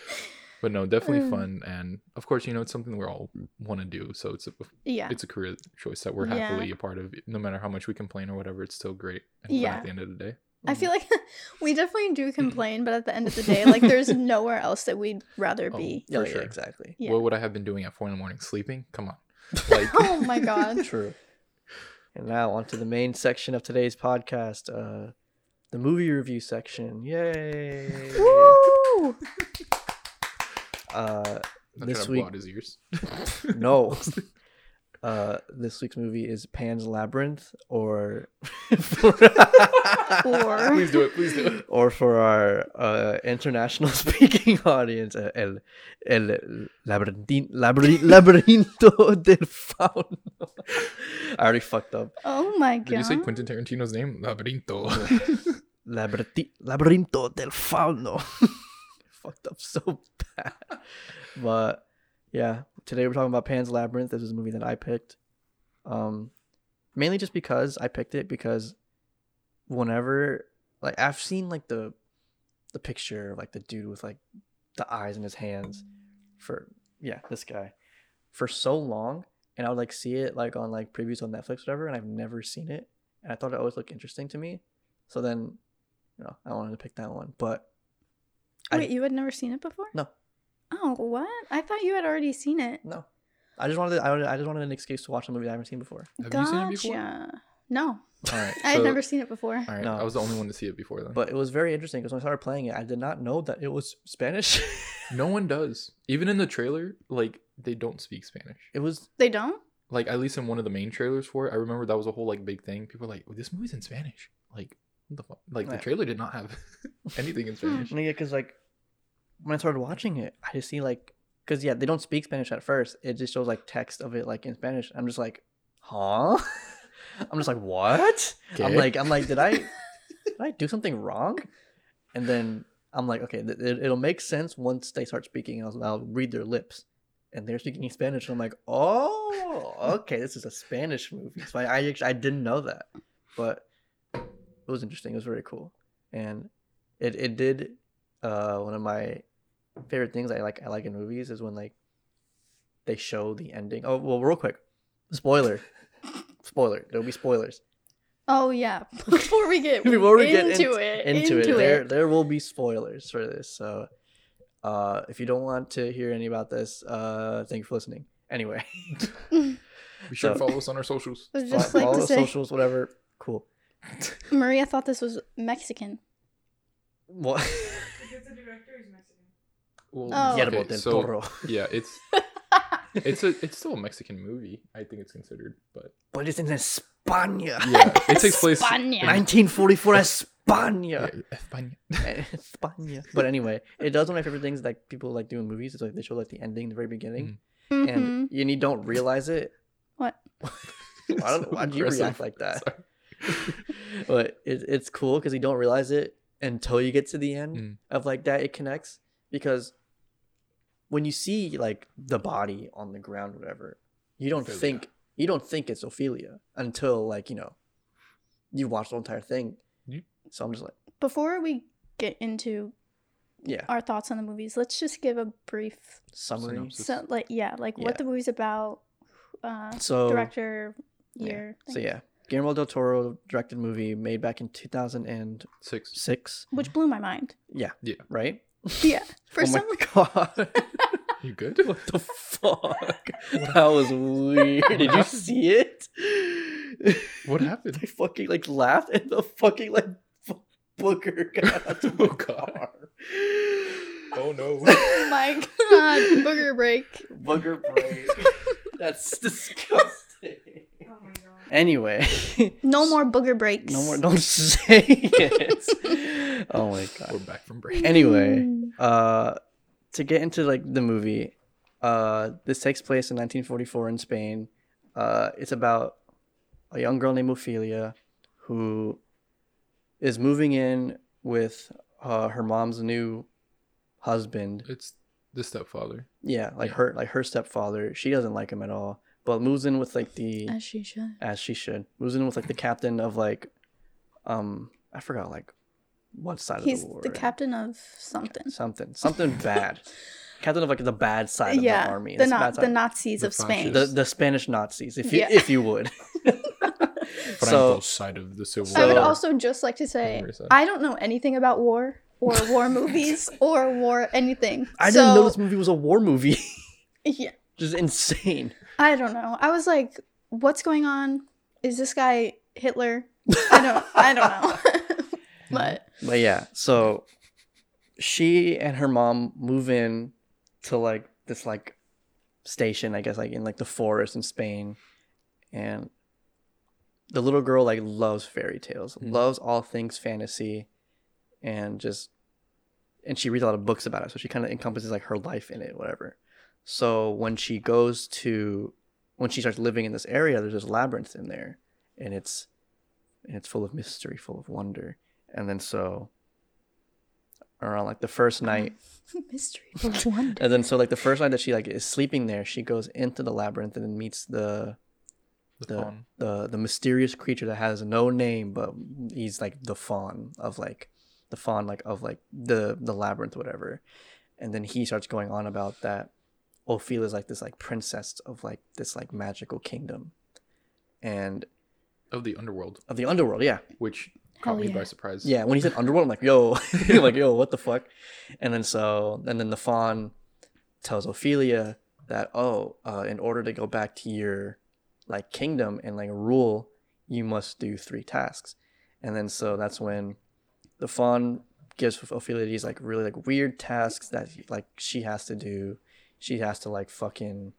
but no, definitely Mm. fun, and of course, you know, it's something we all want to do. So it's a Yeah. it's a career choice that we're Yeah. happily a part of. No matter how much we complain or whatever, it's still great and Yeah. at the end of the day. I feel like we definitely do complain, but at the end of the day, like there's nowhere else that we'd rather Oh, be. Yeah, For sure. exactly. Yeah. What would I have been doing at four in the morning? Sleeping? Come on. Like, oh my god. True. And now on to the main section of today's podcast, uh, the movie review section. Yay! Woo! Uh, I'm this trying to week, blow out no. Uh, this week's movie is Pan's Labyrinth, or for, Or- please do it. Please do it. or for our uh, international speaking audience, uh, el el labyrintin, labyrinth, laberinto del fauno. I already fucked up. Oh my god! Did you say. Quentin Tarantino's name? Laberinto. Labyrinti- Laberinto del Fauno. Fucked up so bad. But yeah, today we're talking about Pan's Labyrinth. This is a movie that I picked. Um, mainly just because I picked it because whenever like I've seen like the the picture of like the dude with like the eyes in his hands for yeah this guy for so long and I would like see it like on like previews on Netflix whatever and I've never seen it and I thought it always looked interesting to me so then you know I wanted to pick that one but I- Wait, you had never seen it before? No. Oh, what? I thought you had already seen it. no I just wanted I, I just wanted an excuse to watch a movie I haven't seen before Have gotcha. you seen it before? No, All right. I had so- never seen it before. All right. No. I was the only one to see it before then. but it was very interesting because when I started playing it I did not know that it was Spanish no one does. Even in the trailer, like they don't speak Spanish. it was They don't? Like at least in one of the main trailers for it, I remember that was a whole like big thing. People were like, oh, "This movie's in Spanish." Like, what the fuck? Like the trailer did not have anything in hmm. Spanish. Yeah, because like when I started watching it, I just see like because yeah, they don't speak Spanish at first. It just shows like text of it like in Spanish. I'm just like, huh? I'm just like, what? I'm like, I'm like, did I did I do something wrong? And then I'm like, okay, th- it, it'll make sense once they start speaking. I'll, I'll read their lips, and they're speaking Spanish. And I'm like, oh, okay, this is a Spanish movie. So I I, actually, I didn't know that, but it was interesting. It was very cool, and it it did uh one of my favorite things I like I like in movies is when like they show the ending. Oh well, real quick, spoiler, spoiler. There'll be spoilers Oh yeah. Before we get before we into get into, it, into, into it, there it. there will be spoilers for this. So, uh, if you don't want to hear any about this, uh, thank you for listening. Anyway, Be sure to follow us on our socials. I would fo- just like follow to the say, socials, whatever. Cool. Maria thought this was Mexican. What? Because the director is Mexican. Well, Oh. Guillermo okay, del so Toro. yeah, it's it's a it's still a Mexican movie. I think it's considered, but But it's in España. yeah, it takes place. España. in- 1944 yeah, España. España. España. But anyway, it does one of my favorite things like people like doing movies. It's like they show like the ending, the very beginning, Mhm. and and you don't realize it. What? I don't. So Why do you react like that? But it, it's cool because you don't realize it until you get to the end Mm. of like that it connects because when you see like the body on the ground or whatever you don't Ophelia. think you don't think it's ophelia until like you know you watch the entire thing You- so i'm just like Before we get into yeah our thoughts on the movies, let's just give a brief, summary Synopsis. so like yeah, like Yeah. what the movie's about, uh, so director, year. So yeah, Guillermo del Toro directed movie made back in 2006. Six. Which blew my mind. Yeah. Yeah. Right? Yeah. For oh some my god. You good? what the fuck? that was weird. Did you see it? What happened? I fucking like laughed and the fucking like fu- booger got out of Oh, car. Oh no. Oh my god, booger break. Booger break. That's disgusting. My god. Anyway, No more booger breaks. no more. Don't say it. oh my god. We're back from break. Anyway, Mm. uh, to get into like the movie, uh, this takes place in 1944 in Spain. Uh, it's about a young girl named Ophelia who is moving in with uh, her mom's new husband. It's the stepfather. Yeah, like Yeah. her like her stepfather. She doesn't like him at all, but moves in with like the As she should. as she should. Moves in with like the captain of like, um, I forgot like what side He's of the war. the captain of something. Something, something bad. Captain of like the bad side of the army. the, It's Na- bad the. Nazis The of Spain. the the Spanish Nazis, if you Yeah. if you would. so side of the civil I would also just like to say I don't know anything about war or war movies or war anything. I didn't know this movie was a war movie. Yeah, Just insane. I don't know. I was like, what's going on? Is this guy Hitler? I don't I don't know. but But yeah, so she and her mom move in to like this like station, I guess, like in like the forest in Spain, and the little girl like loves fairy tales, Mhm. loves all things fantasy, and just and she reads a lot of books about it, so she kind of encompasses like her life in it, whatever. So when she goes to when she starts living in this area, there's this labyrinth in there, and it's and it's full of mystery, full of wonder. And then so around like the first uh-huh. night mystery full of wonder. and then so like the first night that she like is sleeping there, she goes into the labyrinth and then meets the the the the, the mysterious creature that has no name but he's like the fawn of like the fawn like of like the the labyrinth whatever. And then he starts going on about that Ophelia is like this like princess of like this like magical kingdom. And of the underworld, of the underworld, yeah. which Hell caught me yeah. by surprise. Yeah, when he said underworld, I'm like, yo, like, yo, what the fuck? And then so, and then the fawn tells Ophelia that, oh, uh, in order to go back to your like kingdom and like rule, you must do three tasks. And then so that's when the fawn gives Ophelia these like really like weird tasks that like she has to do. She has to like fucking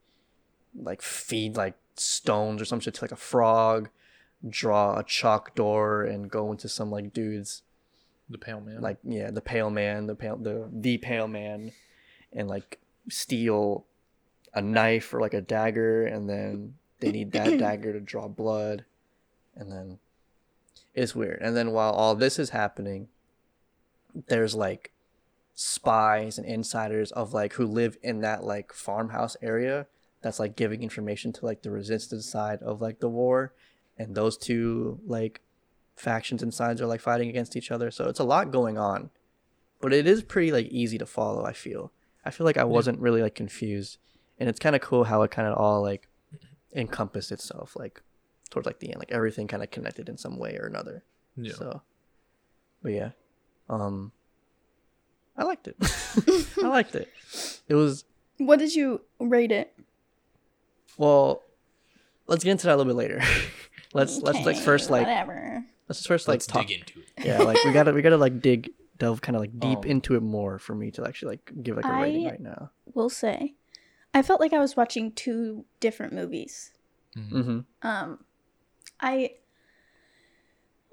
like feed like stones or some shit to like a frog, draw a chalk door and go into some like dude's the pale man. like yeah the pale man the pale the the pale man and like steal a knife or like a dagger and then they need that dagger to draw blood and then it's weird and then while all this is happening there's like spies and insiders of like who live in that like farmhouse area that's like giving information to like the resistance side of like the war. And those two like factions and sides are like fighting against each other. So it's a lot going on but it is pretty like easy to follow i feel. I feel like i wasn't really like confused. And it's kind of cool how it kind of all like encompassed itself like towards like the end. Like everything kind of connected in some way or another. Yeah. so but yeah. Um i liked it i liked it it was What did you rate it? well let's get into that a little bit later let's let's like first like whatever. let's just first like Let's talk dig into it. yeah like we gotta we gotta like dig delve kind of like deep Um, into it more for me to actually like give like a rating I- right now Will say, I felt like I was watching two different movies. mm-hmm Um, I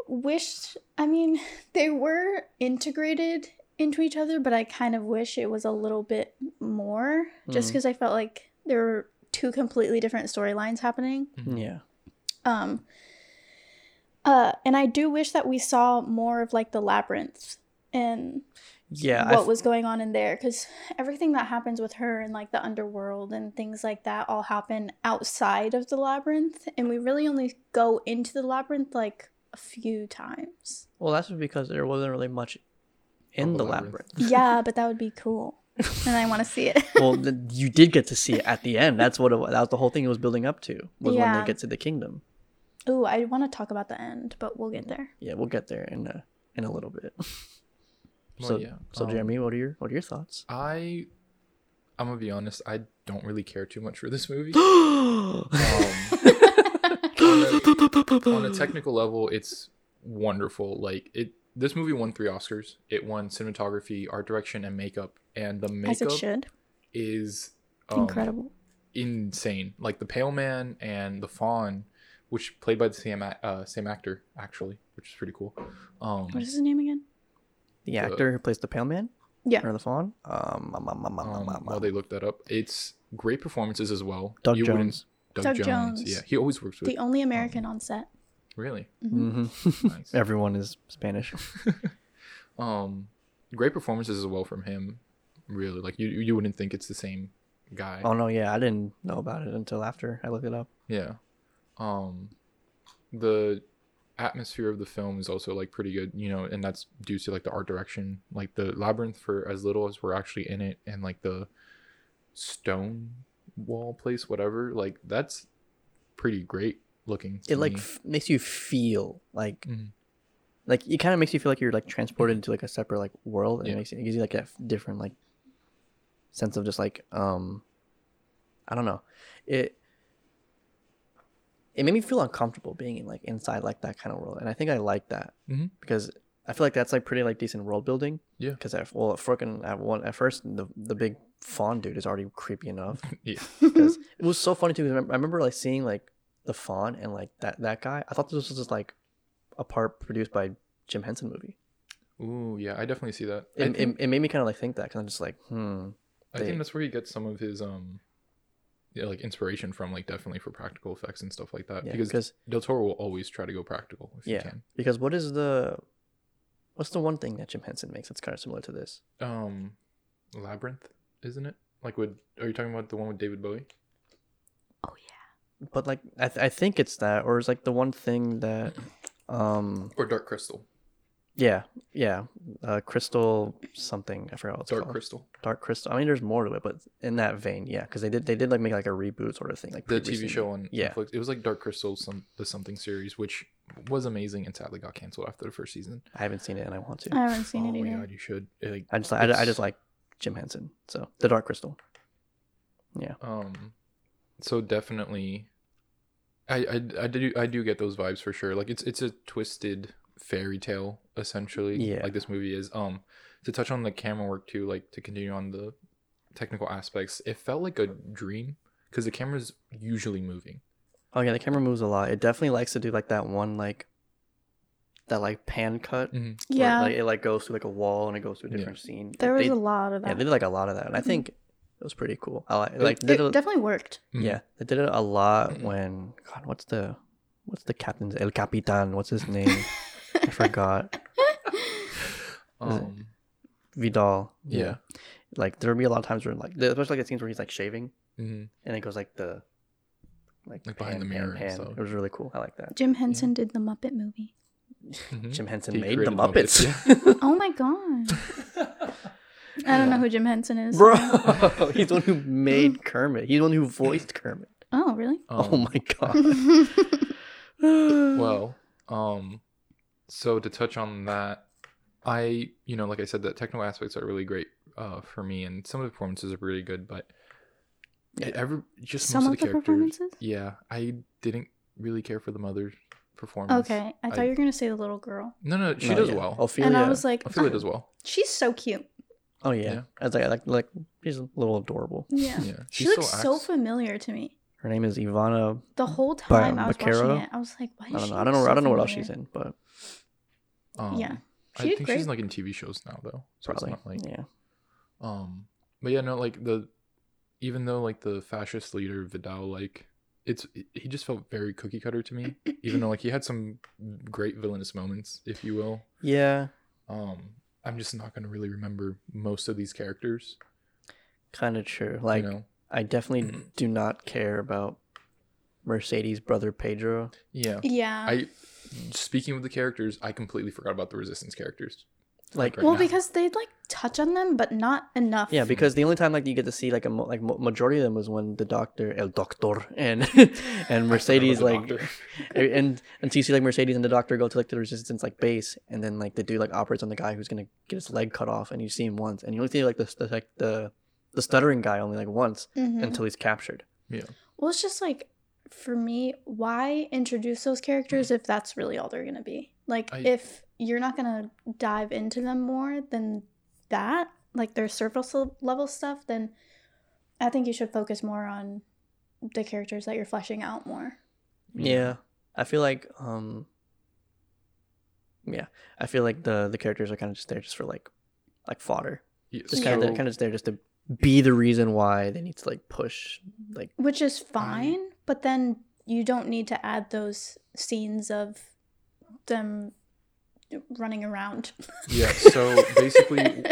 wished. I mean, they were integrated into each other, but I kind of wish it was a little bit more, just Mhm. because I felt like there were two completely different storylines happening. yeah Um, uh, and I do wish that we saw more of like the labyrinth and yeah I what f- was going on in there because everything that happens with her and like the underworld and things like that all happen outside of the labyrinth and we really only go into the labyrinth like a few times well that's because there wasn't really much in Of the labyrinth. labyrinth yeah but that would be cool and i want to see it well th- you did get to see it at the end that's what it was that was the whole thing it was building up to was when Yeah. they get to the kingdom Ooh, I want to talk about the end, but we'll get there. Yeah, we'll get there in a in a little bit. Well, so yeah, so um, Jeremy, what are your what are your thoughts? I, I'm gonna be honest. I don't really care too much for this movie. um, on a technical level, it's wonderful. Like it, this movie won three Oscars. It won cinematography, art direction, and makeup. And the As it makeup should. is um, Incredible. insane. Like the Pale Man and the Fawn, which played by the same uh, same actor actually, which is pretty cool. Um, What is his name again? the actor who plays the Pale Man Yeah. or the Fawn. Um, um, um, um, um, um, um, um, while they looked that up, it's great performances as well. Doug You Jones. Doug, Doug Jones. Jones. Yeah, he always works with. The only American on set. Really Mhm. nice. Everyone is Spanish. Um, great performances as well from him. Really, like you you wouldn't think it's the same guy. Oh no, yeah, I didn't know about it until after I looked it up. Yeah. Um, the atmosphere of the film is also like pretty good, you know, and that's due to like the art direction, like the labyrinth for as little as we're actually in it, and like the stone wall place, whatever. Like that's pretty great looking. It like f- makes you feel like Mhm. like it kind of makes you feel like you're like transported into like a separate like world and Yeah. it makes it gives you like a different like sense of just like um I don't know. It it made me feel uncomfortable being in like inside like that kind of world and I think I like that Mhm. because I feel like that's like pretty like decent world building. Yeah. Because at well, at freaking at one at first the the big fawn dude is already creepy enough. yeah. because it was so funny too. I remember like seeing like the fawn and like that that guy. I thought this was just like a part produced by Jim Henson movie. Ooh, yeah. I definitely see that. I It, think, it, it made me kind of like think that because I'm just like, hmm. I they- think that's where he gets some of his um. Yeah, like inspiration from like definitely for practical effects and stuff like that. Yeah, because because Del Toro will always try to go practical if yeah, he can. because what is the what's the one thing that Jim Henson makes that's kind of similar to this? Um, Labyrinth, isn't it? Like, would are you talking about the one with David Bowie? Oh yeah. But like, I th- I think it's that, or it's like the one thing that, um, Or Dark Crystal? yeah, yeah, uh, crystal something. I forgot what it's called. Dark called. Crystal. Dark Crystal. I mean, there's more to it, but in that vein, yeah, because they did they did like make like a reboot sort of thing, like The TV recently. show on Yeah. Netflix. It was like Dark Crystal, some the something series, which was amazing and sadly got canceled after the first season. I haven't seen it and I want to. I haven't seen oh it my either. god, you should. It, like, I just I, I just like Jim Henson. So the Dark Crystal. Yeah. um, so definitely, I, I I do I do get those vibes for sure. Like it's it's a twisted fairy tale essentially. Yeah. like this movie is. Um, to touch on the camera work too, like to continue on the technical aspects, it felt like a dream because the camera's usually moving. Oh yeah, the camera moves a lot. It definitely likes to do like that one like that like pan cut. Mm-hmm. Yeah. like, it like goes through like a wall and it goes through a Yeah. different scene. there Like, was they, a lot of that. Yeah, that. they did like a lot of that, and I Mhm. think it was pretty cool. I like It- like it they did a- definitely worked. yeah they did it a lot Mhm. when God what's the what's the captain's El Capitan what's his name I forgot Um, Vidal yeah. like there'll be a lot of times where like especially like the scenes where he's like shaving hmm and it goes like the like, Like behind the mirror and stuff. It was really cool. I like that. Jim Henson did the Muppet movie. Mhm. Jim Henson He made the created Muppets, Oh my god. I don't know who Jim Henson is. bro. He's the one who made Kermit. He's the one who voiced Kermit. Oh really? oh Um, my god. well um so to touch on that i you know like i said the technical aspects are really great uh for me and some of the performances are really good but Yeah. every just Some most of of the the characters performances? yeah i didn't really care for the mother's performance Okay, I thought I- you were gonna say the little girl, no no she No, does yeah. well Ophelia. and I was like, ophelia oh, does well she's so cute. Oh yeah. Yeah. I was like, like, like she's a little adorable. Yeah, yeah she, looks so acts- familiar to me. Her name is Ivana. The whole time I was Baquero? watching it, I was like, why? I don't she know. I don't know. so I don't know what else she's in, but um, yeah, i she did think great. she's like in tv shows now though so probably it's not like yeah. Um, but yeah, no, like the even though like the fascist leader Vidal, like it's he just felt very cookie cutter to me. even though like he had some great villainous moments, if you will. Yeah, Um, I'm just not gonna really remember most of these characters. kind of true. Like you know, I definitely do not care about Mercedes' brother Pedro. yeah. Yeah, I speaking of the characters, I completely forgot about the resistance characters. Like right well, now. because they'd like touch on them, but not enough. yeah, because the only time like you get to see like a mo- like mo- majority of them was when the doctor El Doctor and and Mercedes like and and so you see like Mercedes and the doctor go to like the resistance like base and then like the dude like operates on the guy who's gonna get his leg cut off and you see him once and you only see like the the like the the stuttering guy only like once Mhm. until he's captured. yeah. Well, it's just like for me, why introduce those characters if that's really all they're gonna be? Like, I- if you're not gonna dive into them more than that, like their surface level stuff, then I think you should focus more on the characters that you're fleshing out more. Yeah. I feel like um yeah, I feel like the the characters are kind of just there just for like like fodder. Yeah, Just Yeah. kind of kind of just there just to be the reason why they need to like push like Which is fine, but then you don't need to add those scenes of them running around. yeah. So basically,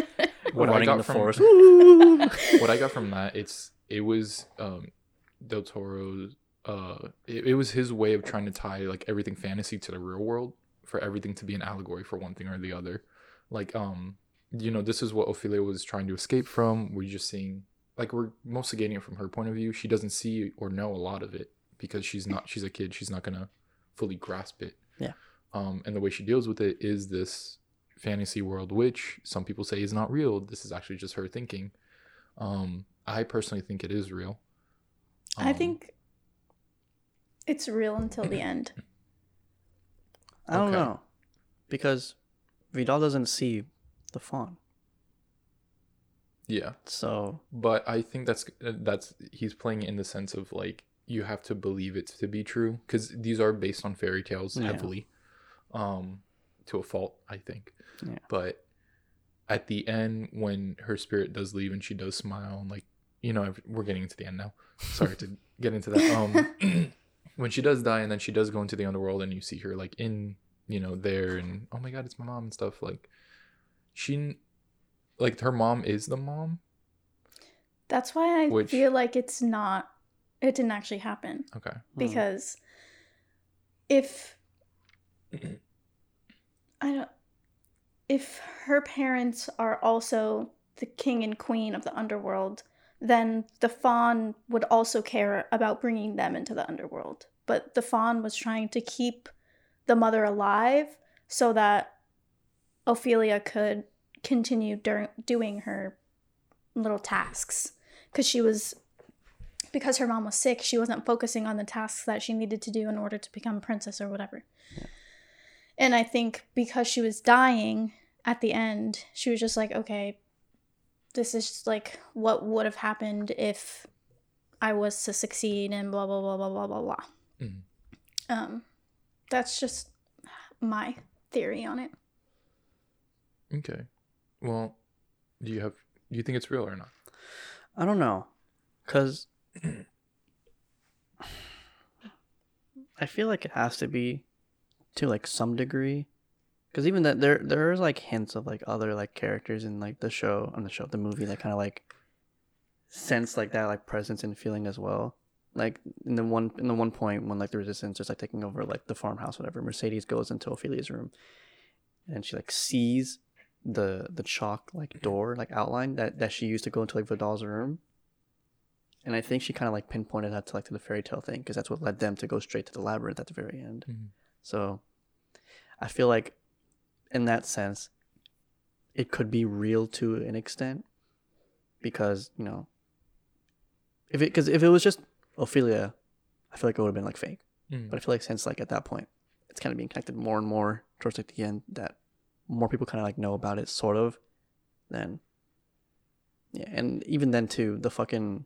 what I got the from forest. what I got from that, it's it was um Del Toro's uh it, it was his way of trying to tie like everything fantasy to the real world for everything to be an allegory for one thing or the other. Like um you know, this is what Ophelia was trying to escape from. We're just seeing like we're mostly getting it from her point of view. She doesn't see or know a lot of it because she's not she's a kid. She's not gonna fully grasp it. Yeah. Um and the way she deals with it is this fantasy world which some people say is not real. This is actually just her thinking. Um I personally think it is real. I Um, think it's real until the end. I don't Okay. know. Because Vidal doesn't see the fawn. yeah. So but i think that's that's he's playing in the sense of like you have to believe it to be true because these are based on fairy tales Yeah. heavily um to a fault i think. Yeah. but at the end when her spirit does leave and she does smile and like you know we're getting into the end now. Sorry to get into that. Um when she does die and then she does go into the underworld and you see her like in you know there and oh my god it's my mom and stuff like she like her mom is the mom. That's why I Which- feel like it's not it didn't actually happen. Okay. Because if I don't if her parents are also the king and queen of the underworld, then the fawn would also care about bringing them into the underworld. But the fawn was trying to keep the mother alive so that Ophelia could continue doing her little tasks. Because she was because her mom was sick she wasn't focusing on the tasks that she needed to do in order to become princess or whatever and i think because she was dying at the end she was just like okay this is just like what would have happened if i was to succeed and blah blah blah blah blah blah blah Mhm. um that's just my theory on it Okay. Well, do you have do you think it's real or not? I don't know, cause I feel like it has to be to like some degree, cause even that there there is like hints of like other like characters in like the show on the show the movie that kind of like sense like that like presence and feeling as well. Like in the one in the one point when like the resistance is like taking over like the farmhouse whatever, Mercedes goes into Ophelia's room, and she like sees the the chalk like door like outline that that she used to go into like Vidal's room. And I think she kind of like pinpointed that to like to the fairy tale thing because that's what led them to go straight to the labyrinth at the very end. Mhm. So I feel like in that sense it could be real to an extent because, you know, if it cuz if it was just Ophelia, I feel like it would have been like fake. Mm. But I feel like since like at that point, it's kind of being connected more and more towards like the end that more people kind of like know about it, sort of. Then, yeah, and even then too, the fucking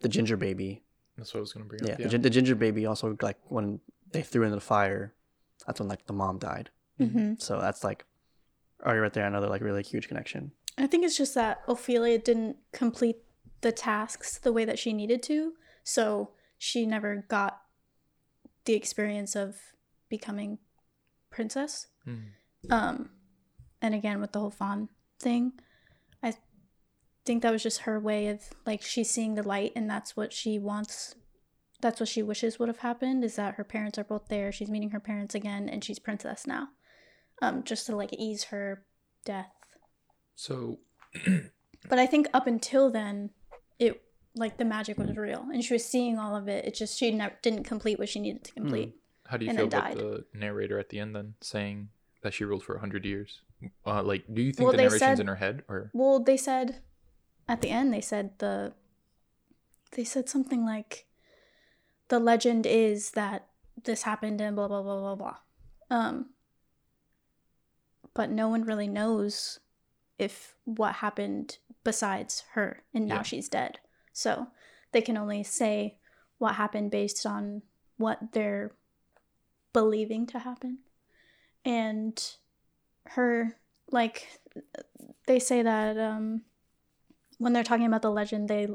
the ginger baby, That's what I was gonna bring yeah, up. The, the ginger baby also like when they threw into the fire, that's when like the mom died. mm-hmm. So that's like already right there another like really huge connection. I think it's just that Ophelia didn't complete the tasks the way that she needed to, so she never got the experience of becoming princess. Mm. Um, and again with the whole fawn thing, I think that was just her way of like she's seeing the light, and that's what she wants. That's what she wishes would have happened. Is that her parents are both there? She's meeting her parents again, and she's princess now. Um, just to like ease her death So But I think up until then, it like the magic was real, and she was seeing all of it. It just she never didn't complete what she needed to complete. how do you feel about died. the narrator at the end then saying that she ruled for hundred years? Uh, like, do you think Well, the narration's said- in her head or? Well, they said at the end they said the they said something like the legend is that this happened and blah blah blah blah blah. Um but no one really knows if what happened besides her and now Yeah. she's dead. So they can only say what happened based on what they're believing to happen. And her like they say that um when they're talking about the legend they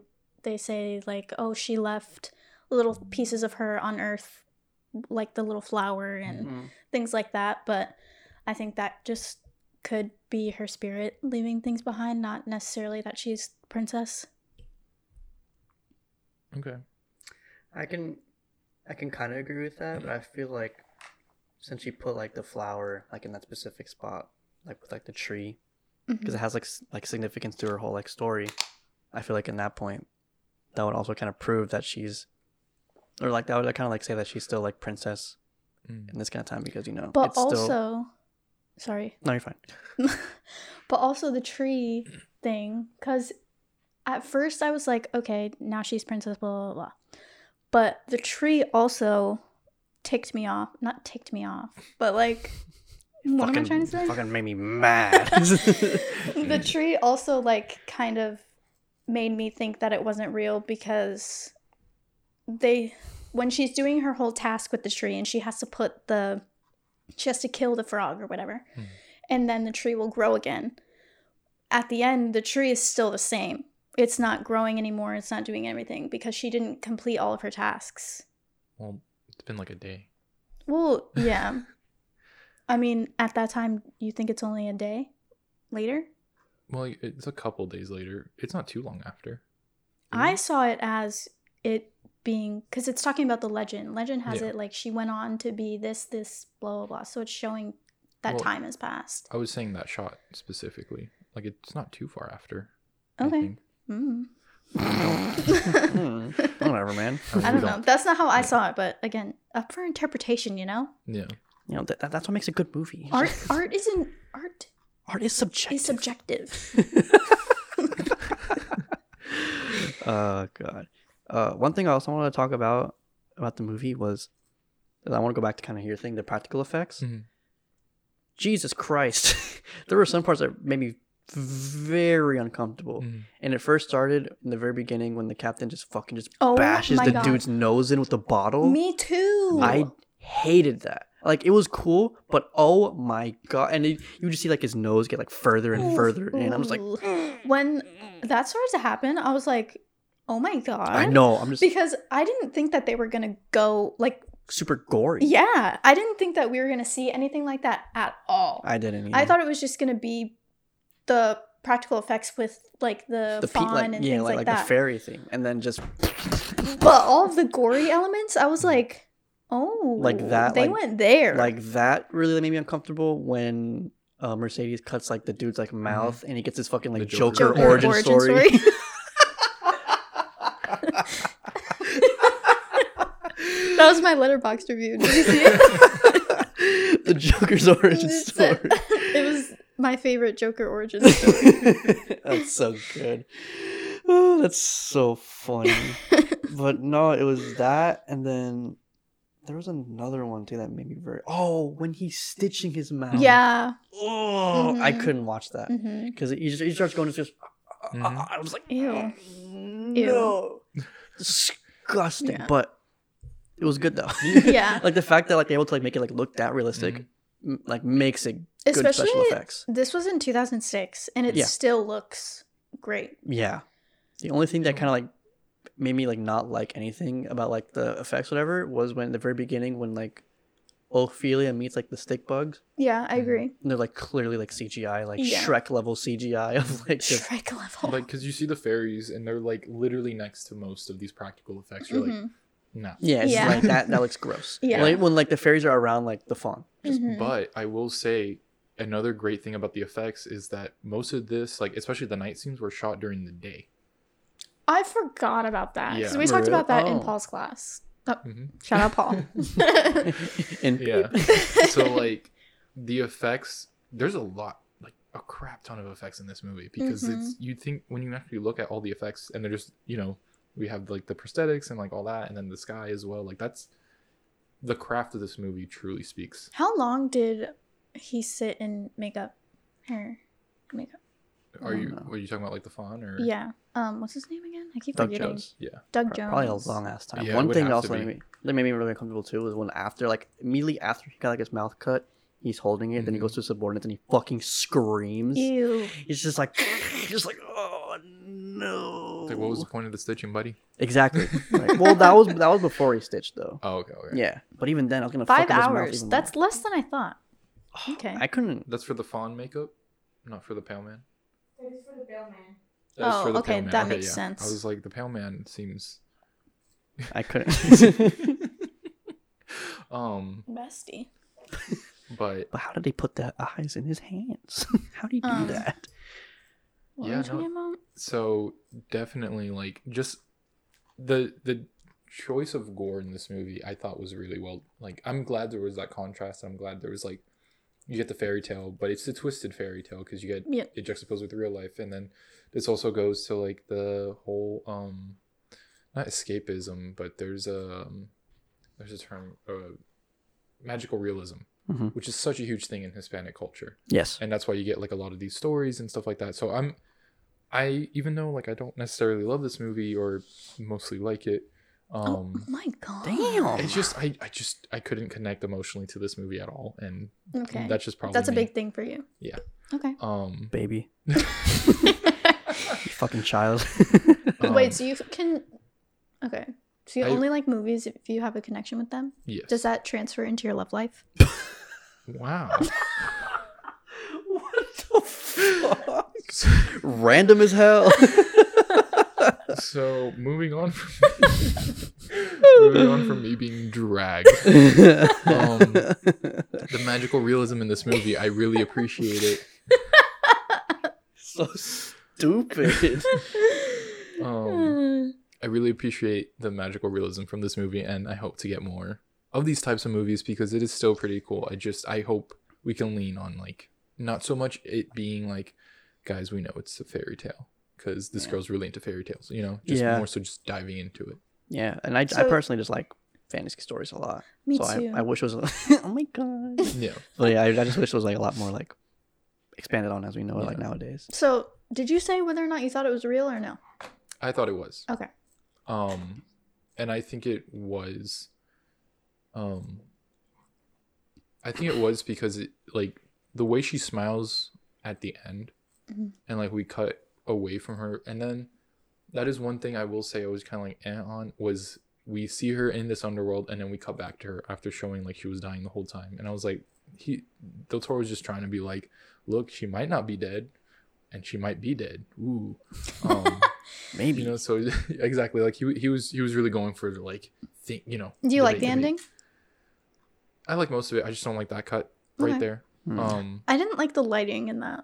they say like oh she left little pieces of her on earth like the little flower and Mm. things like that but i think that just could be her spirit leaving things behind not necessarily that she's princess Okay. I can, I can kind of agree with that, but I feel like since she put like the flower like in that specific spot, like with like the tree, because it has like like significance to her whole like story. I feel like in that point, that would also kind of prove that she's, or like that would kind of like say that she's still like princess Mm. in this kind of time because you know but it's also still sorry no you're fine. but also the tree thing because at first i was like okay now she's princess blah blah blah but the tree also ticked me off not ticked me off but like what am i trying to say Fucking made me mad. the tree also like kind of made me think that it wasn't real because they when she's doing her whole task with the tree and she has to put the she has to kill the frog or whatever Hmm. and then the tree will grow again at the end the tree is still the same it's not growing anymore it's not doing everything because she didn't complete all of her tasks Well, it's been like a day. well yeah i mean at that time you think it's only a day later Well, it's a couple days later. It's not too long after. I saw it as it being because it's talking about the legend. Legend has Yeah. it like she went on to be this, this, blah blah blah. So it's showing that Well, time has passed. I was saying that shot specifically. Like it's not too far after. Okay. Mm. Hmm, Whatever, man. I We don't know. don't- That's not how I saw it, but again, up for interpretation. You know, Yeah. You know that, that- that's what makes a good movie. art art isn't art Art is subjective. is subjective. oh god. Uh, one thing I also wanted to talk about about the movie was I want to go back to kind of your thing, the practical effects. Mhm. Jesus Christ, there were some parts that made me very uncomfortable. Mhm. And it first started in the very beginning when the captain just fucking just Oh bashes the God. dude's nose in with the bottle. Me too. I hated that. Like it was cool, but oh my god! And it, you just see like his nose get like further and further and I'm just like, when that started to happen, I was like, oh my god. I know. I'm just because I didn't think that they were gonna go like super gory. Yeah, I didn't think that we were gonna see anything like that at all. I, I didn't. Either. I thought it was just gonna be the practical effects with like the, the pe- like, and yeah, things like, like, like that. the fairy thing, and then just but all of the gory elements, I was like, oh, Like that, They like- went there. like that really made me uncomfortable when uh, Mercedes cuts like the dude's like mouth and he gets his fucking like The Joker, Joker. Joker origin, story. that was my Letterboxd review. Did you see it? the Joker's origin It's- story. it was my favorite Joker origin story. that's so good. Oh, that's so funny. but no, it was that, and then there was another one too that made me very. Oh, when he's stitching his mouth. yeah. Oh, I Mhm. couldn't watch that because he, just- he starts going to just. Mhm. I was like, Ew. no, disgusting. Yeah. But it was good though. Yeah. like the fact that like they're able to like make it like look that realistic, Mhm. m- like makes it good Especially special effects. this was in 2006, and it Yeah. still looks great. Yeah. The only thing that kind of like made me like not like anything about like the effects whatever was when the very beginning when like Ophelia meets like the stick bugs Yeah, I Mhm. agree. and they're like clearly like CGI like Yeah. Shrek level CGI of like just Shrek level. Like, cause you see the fairies and they're like literally next to most of these practical effects. You're like, Mhm. No. yeah, it's Yeah. like that that looks gross. Yeah. Like when like the fairies are around like the fawn. Just- Mhm. But I will say, another great thing about the effects is that most of this, like especially the night scenes, were shot during the day. I forgot about that because Yeah. we talked Really? about that in Oh. Paul's class. Oh, Mhm. shout out Paul. And Yeah. so like the effects, there's a lot, like a crap ton of effects in this movie because it's you think when you actually look at all the effects and they're just you know we have like the prosthetics and like all that and then the sky as well. Like that's the craft of this movie truly speaks. How long did he sit in makeup, hair, makeup? Are you? know. Were you talking about like the fawn or? Yeah. Um, what's his name again? I keep Doug forgetting. Jones. Yeah. Doug Jones. Probably a long ass time. Yeah, One thing also to made me, that made me really uncomfortable too was when after like immediately after he got like his mouth cut, he's holding it, then he Mhm. goes to subordinates and he fucking screams. Ew. He's just like, just like, no. Like, what was the point of the stitching, buddy? exactly? Right. Well, that was that was before he stitched though. Oh, okay, okay. Yeah, but even then, I was gonna Five fuck up his mouth hours. even That's more. less than I thought. Okay. I couldn't. That's for the fawn makeup, not for the pale man. That is for the Pale Man. That's Oh, for the okay, pale man. that makes sense. I was like, the pale man seems. I couldn't. Um, Bestie. but but how did they put the eyes in his hands? how do you do Um, that? What Yeah, were you talking about? So definitely like just the the choice of gore in this movie I thought was really well like I'm glad there was that contrast I'm glad there was like you get the fairy tale but it's a twisted fairy tale because you get Yeah. it juxtaposed with real life and then this also goes to like the whole um not escapism but there's a um, there's a term uh, magical realism Mhm. which is such a huge thing in Hispanic culture Yes. and that's why you get like a lot of these stories and stuff like that so i'm i even though like i don't necessarily love this movie or mostly like it oh um my god. Damn. it's just i i just i couldn't connect emotionally to this movie at all and Okay. that's just probably That's a me. big thing for you. Yeah. Okay. um Baby. You fucking child. Um, Wait, so you can. Okay. So you I- only like movies if you have a connection with them? yes Does that transfer into your love life? wow what the fuck? Random as hell. so moving on from moving on from me being dragged um the magical realism in this movie i really appreciate it so stupid. um I really appreciate the magical realism from this movie, and I hope to get more of these types of movies because it is still pretty cool. I just I hope we can lean on like not so much it being like, guys, we know it's a fairy tale because this Yeah. girl's really into fairy tales. You know, just Yeah. more so just diving into it. Yeah, and I, I personally just like fantasy stories a lot. Me so too. I, I wish it was. oh my god. Yeah, But yeah, I, I just wish it was like a lot more like expanded on as we know it like nowadays. so, did you say whether or not you thought it was real or no? I thought it was. Okay. Um, and I think it was. Um, I think it was because it like the way she smiles at the end, Mhm. and like we cut away from her, and then that is one thing I will say I was kind of like eh on was we see her in this underworld, and then we cut back to her after showing like she was dying the whole time, and I was like, he Del Toro was just trying to be like, look, she might not be dead, and she might be dead. Ooh. Um, Maybe. you know so exactly like he, he was he was really going for the like think you know Do you like the debate- ending? i like most of it i just don't like that cut right Okay. there Hmm. um I didn't like the lighting in that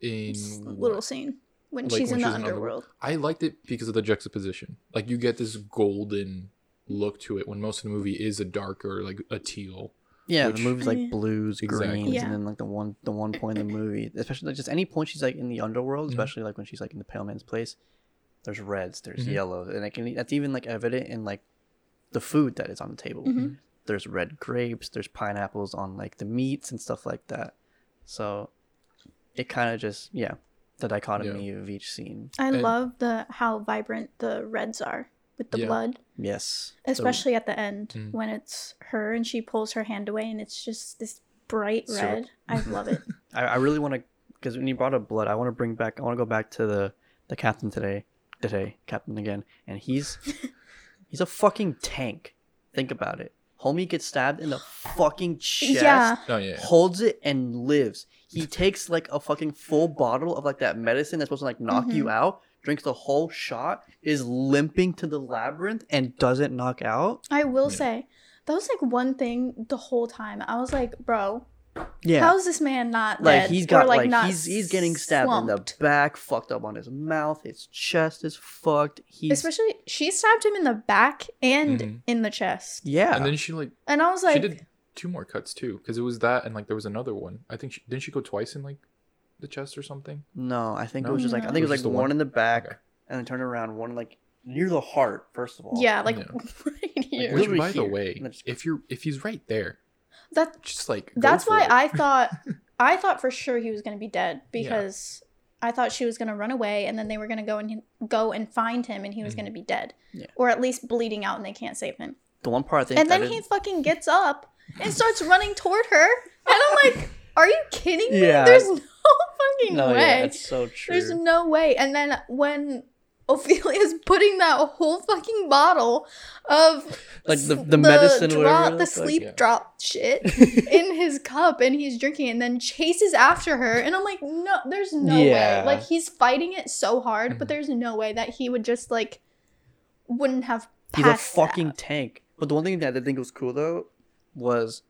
in s- what? little scene when Like she's when in the she's in the underworld. i liked it because of the juxtaposition like you get this golden look to it when most of the movie is a darker like a teal yeah, which- the movie's like Yeah. blues, Exactly. greens, Yeah. and then like the one the one point in the movie, especially like just any point she's like in the underworld, Mhm. especially like when she's like in the pale man's place. There's reds, there's Mhm. yellows, and I can that's even like evident in like the food that is on the table. Mhm. There's red grapes, there's pineapples on like the meats and stuff like that. So it kind of just yeah, the dichotomy of each scene. I And- love the how vibrant the reds are with the Yeah. blood, Yes, So- especially at the end Mm. when it's her and she pulls her hand away and it's just this bright Syrup. red. I love it. I, I really want to because when you brought up blood, I want to bring back. I want to go back to the the captain today, today captain again, and he's he's a fucking tank. Think about it. Homie gets stabbed in the fucking chest, Yeah. oh yeah holds it and lives. He takes like a fucking full bottle of like that medicine that's supposed to like knock Mm-hmm. you out. Drinks the whole shot, is limping to the labyrinth and doesn't knock out. I will Yeah. say that was like one thing the whole time. I was like, bro, Yeah. How is this man not like dead? he's got or, like, like, not he's he's getting stabbed in the back, fucked up on his mouth, his chest is fucked. He's Especially, she stabbed him in the back and Mhm. in the chest, yeah. And then she like and I was like, she did two more cuts too, because it was that and like there was another one. I think she, didn't she go twice in like the chest or something? no, I think it was just like I think it was It like was just the one one? in the back Okay. and then turn around, one like near the heart, first of all. yeah, like Yeah. right Like, here. which Literally by the way, And then just- if you're if he's right there, that just like that's why it. I thought I thought for sure he was gonna be dead because I thought she was gonna run away and then they were gonna go and go and find him and he was Mhm. gonna be dead, Yeah. or at least bleeding out and they can't save him. The one part I think And then that he fucking gets up and starts running toward her, and I'm like, "Are you kidding me? Yeah. There's no fucking No, way. yeah, it's so true. There's no way." And then when Ophelia's putting that whole fucking bottle of Like the- s- the medicine drop, whatever the the fuck, sleep yeah. drop shit in his cup, and he's drinking, it and then chases after her, and I'm like, no, there's no Yeah. way. Like he's fighting it so hard, but Mhm. there's no way that he would just like wouldn't have. He's a fucking that. tank. But the one thing that I think was cool though was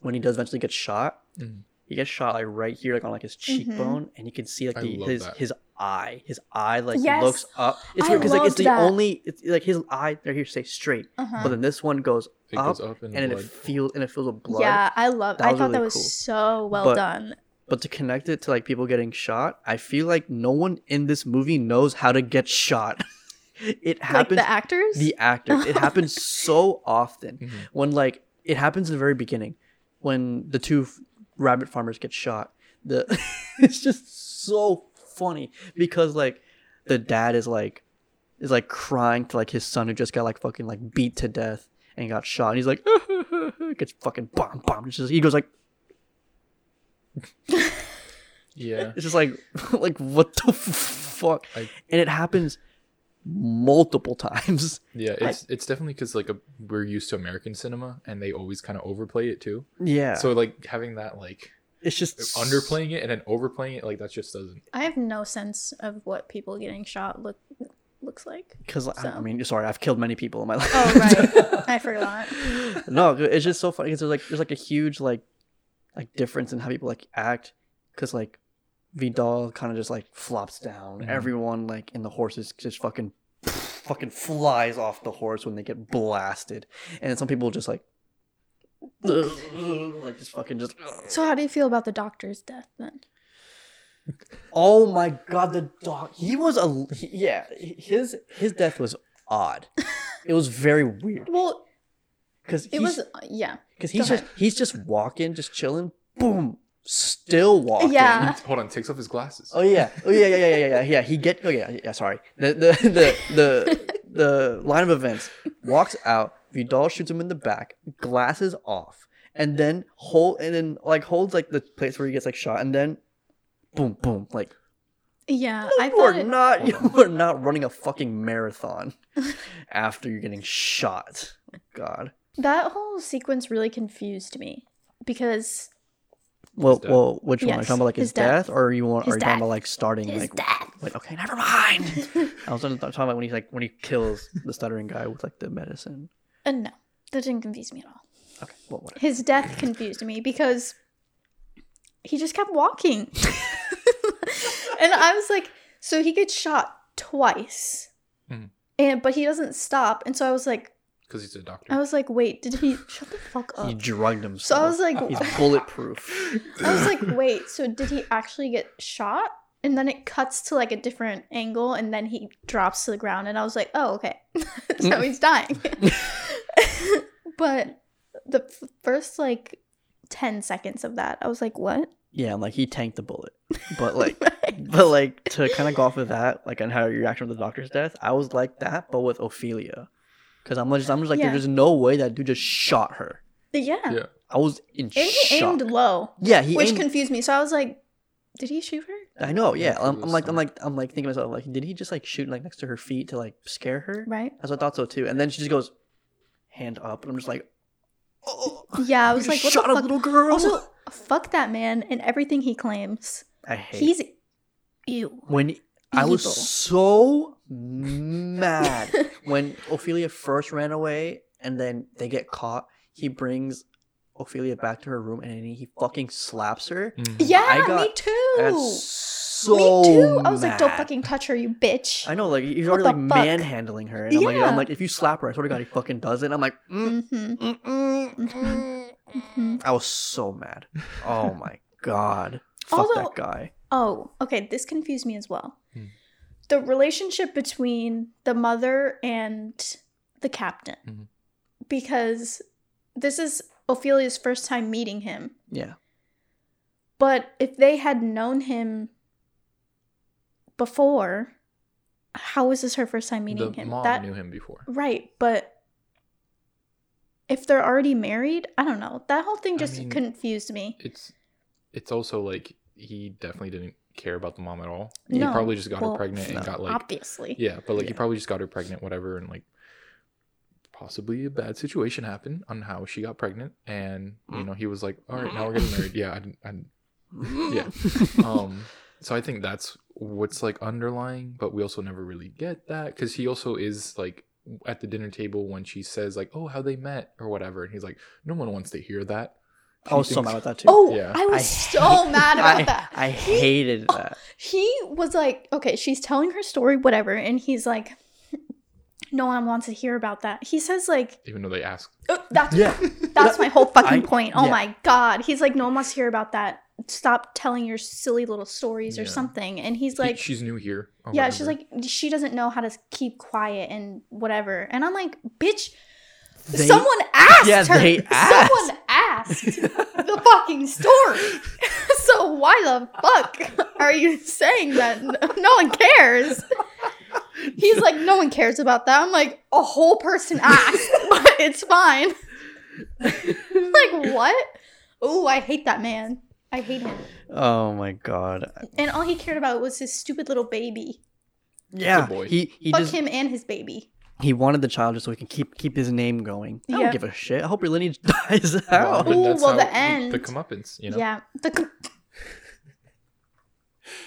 when he does eventually get shot. Mhm. He gets shot like right here, like on like his Mm-hmm. cheekbone, and you can see like I the, his that. his eye, his eye like Yes. looks up. It's I weird because like it's loved the that. only, it's like his eye right here stays straight, Uh-huh. but then this one goes it up, goes up in and then blood. it feels and it fills with blood. Yeah, I love. That I thought really that was cool. so well But- done. But to connect it to like people getting shot, I feel like no one in this movie knows how to get shot. it happens. Like happens. the actors. the actors. It happens so often Mhm. when like it happens in the very beginning when the two f- rabbit farmers get shot. The it's just so funny because like the dad is like is like crying to like his son who just got like fucking like beat to death and got shot and he's like gets fucking bomb bomb. Just he goes like Yeah. it's just like like what the fuck I- and it happens multiple times. Yeah, it's it's definitely because like a, we're used to American cinema and they always kind of overplay it too. Yeah. So like having that like it's just uh, underplaying it and then overplaying it like that just doesn't. I have no sense of what people getting shot look looks like. because I, I mean, sorry, I've killed many people in my life. Oh right, I forgot. no, it's just so funny because there's like there's like a huge like like difference in how people like act because like Vidal kind of just like flops down. Mhm. Everyone like in the horses just fucking fucking flies off the horse when they get blasted, and then some people just like like just fucking just. So how do you feel about the doctor's death then? Oh my god, the dog. He was a he- yeah. His his death was odd. It was very weird Well, because it was yeah. because Go he's just ahead. he's just walking, just chilling. Boom, still walking. Yeah. Hold on, takes off his glasses. Oh yeah. Oh yeah. Yeah. Yeah. Yeah. Yeah. Yeah. He get. Oh yeah. Yeah. Sorry. The the the the the line of events walks out. Vidal shoots him in the back. Glasses off, and then hold and then like holds like the place where he gets like shot, and then boom, boom, like Yeah, I you thought are it, not you are not running a fucking marathon after you're getting shot. God. that whole sequence really confused me because Well, well, which one? Are you talking about like his, his death. death, or you want? His are you talking about like starting his like? death. Wait, okay, never mind. I was talking about when he's like when he kills the stuttering guy with like the medicine. Uh, no, that didn't confuse me at all. Okay, well, whatever. His death confused me because he just kept walking. and I was like, so he gets shot twice. Mhm. And but he doesn't stop. And so I was like Because he's a doctor. I was like, wait, did he shut the fuck up? He drugged drugged So. I was like he's bulletproof. I was like, wait, so did he actually get shot? And then it cuts to like a different angle and then he drops to the ground and I was like, oh, okay. so mm. he's dying. but the f- first like 10 seconds of that, I was like, what? Yeah, like he tanked the bullet, but like, but like to kind of go off of that, like on how your reaction to the doctor's death, I was like that, but with Ophelia, because I'm just, I'm just like, Yeah. there's no way that dude just shot her. yeah. yeah. I was in And he shock. aimed low, yeah, he which aimed. confused me. So I was like, did he shoot her? I know. Yeah, it I'm, I'm like, I'm like, I'm like thinking to myself, like, did he just like shoot like next to her feet to like scare her? Right? As I thought so too. And then she just goes, hand up, and I'm just like, oh, Yeah, I was like, what shot the a little girl. Also, fuck that man and everything he claims. I hate He's ew. when I was so mad when Ophelia first ran away, and then they get caught. He brings Ophelia back to her room and he fucking slaps her. Mhm. Yeah, I got- me too. I got so me too. I was like, don't fucking touch her, you bitch. I know, like he's What already like the fuck? manhandling her, and I'm like, I'm like, if you slap her, I swear to God, he fucking does it. I'm like, mm, hmm mm, mm, mm. hmm I was so mad. Oh my god, fuck Although- that guy. Oh, okay. This confused me as well. The relationship between the mother and the captain, Mhm. because this is Ophelia's first time meeting him. Yeah, But if they had known him before, how was this her first time meeting the him? mom that knew him before. right, but if they're already married, I don't know. That whole thing I just mean- confused me. It's it's also like he definitely didn't care about the mom at all. No, he probably just got well, her pregnant and got like Obviously. yeah, but like he probably just got her pregnant, whatever, and like possibly a bad situation happened on how she got pregnant, and you know he was like, all right, now we're getting married. Yeah, I didn't. I yeah. um so i think that's what's like underlying but we also never really get that because he also is like at the dinner table when she says like oh how they met or whatever and he's like no one wants to hear that I was so mad about that too. Oh, Yeah. I was I so hate- mad about I, that. I He- hated that. he was like, okay, she's telling her story, whatever, and he's like, no one wants to hear about that. He says like, even though they ask "Uh, that's Yeah. that's my whole fucking I- point. Oh yeah. my god, he's like, no one wants to hear about that. Stop telling your silly little stories or Yeah. something. And he's he- like, she's new here or yeah, she's like, she doesn't know how to keep quiet and whatever. And I'm like, bitch, They- someone asked Yeah, her. they asked. Someone asked the fucking story. so why the fuck are you saying that? No, no one cares. He's like, no one cares about that. I'm like, a whole person asked, but it's fine. like what? Oh, I hate that man. I hate him. Oh my god. And all he cared about was his stupid little baby. Yeah, boy. he he Fuck just him and his baby. He wanted the child just so he can keep keep his name going. I Yeah. don't give a shit. I hope your lineage dies out. but Ooh, that's well, how the the end. comeuppance you know Yeah. The com-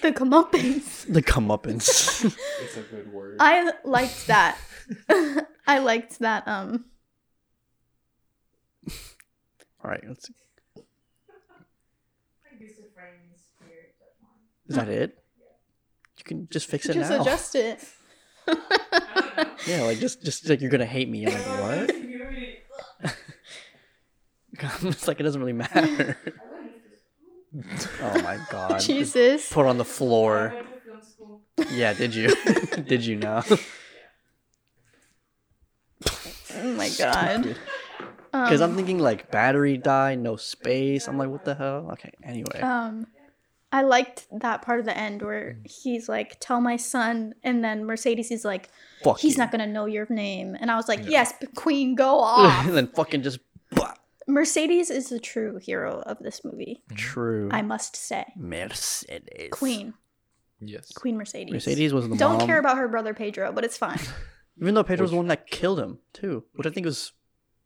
the comeuppance. the comeuppance. it's a good word I liked that. I liked that. Um. All right, let's. Abusive friends, spirit, that one. Is that it? You can just fix it Just now. Just adjust it. I don't know. Yeah, like just just like you're gonna hate me. I'm like what? You really- it's like it doesn't really matter. Oh my god. Jesus. Put on the floor. went to film school. Yeah, did you? did you know? Oh my god. Because I'm Um, thinking like battery die, no space. I'm like, what the hell? Okay, anyway. um, I liked that part of the end where mm. he's like, "Tell my son," and then Mercedes is like, Fuck "He's you. not gonna know your name," and I was like, Yeah. "Yes, Queen, go off." and then fucking just bah. Mercedes is the true hero of this movie. Mm-hmm. true. I must say, Mercedes. Queen, yes Queen Mercedes. Mercedes was the Don't mom. care about her brother Pedro, but it's fine. Even though Pedro was the one that killed him too, which I think was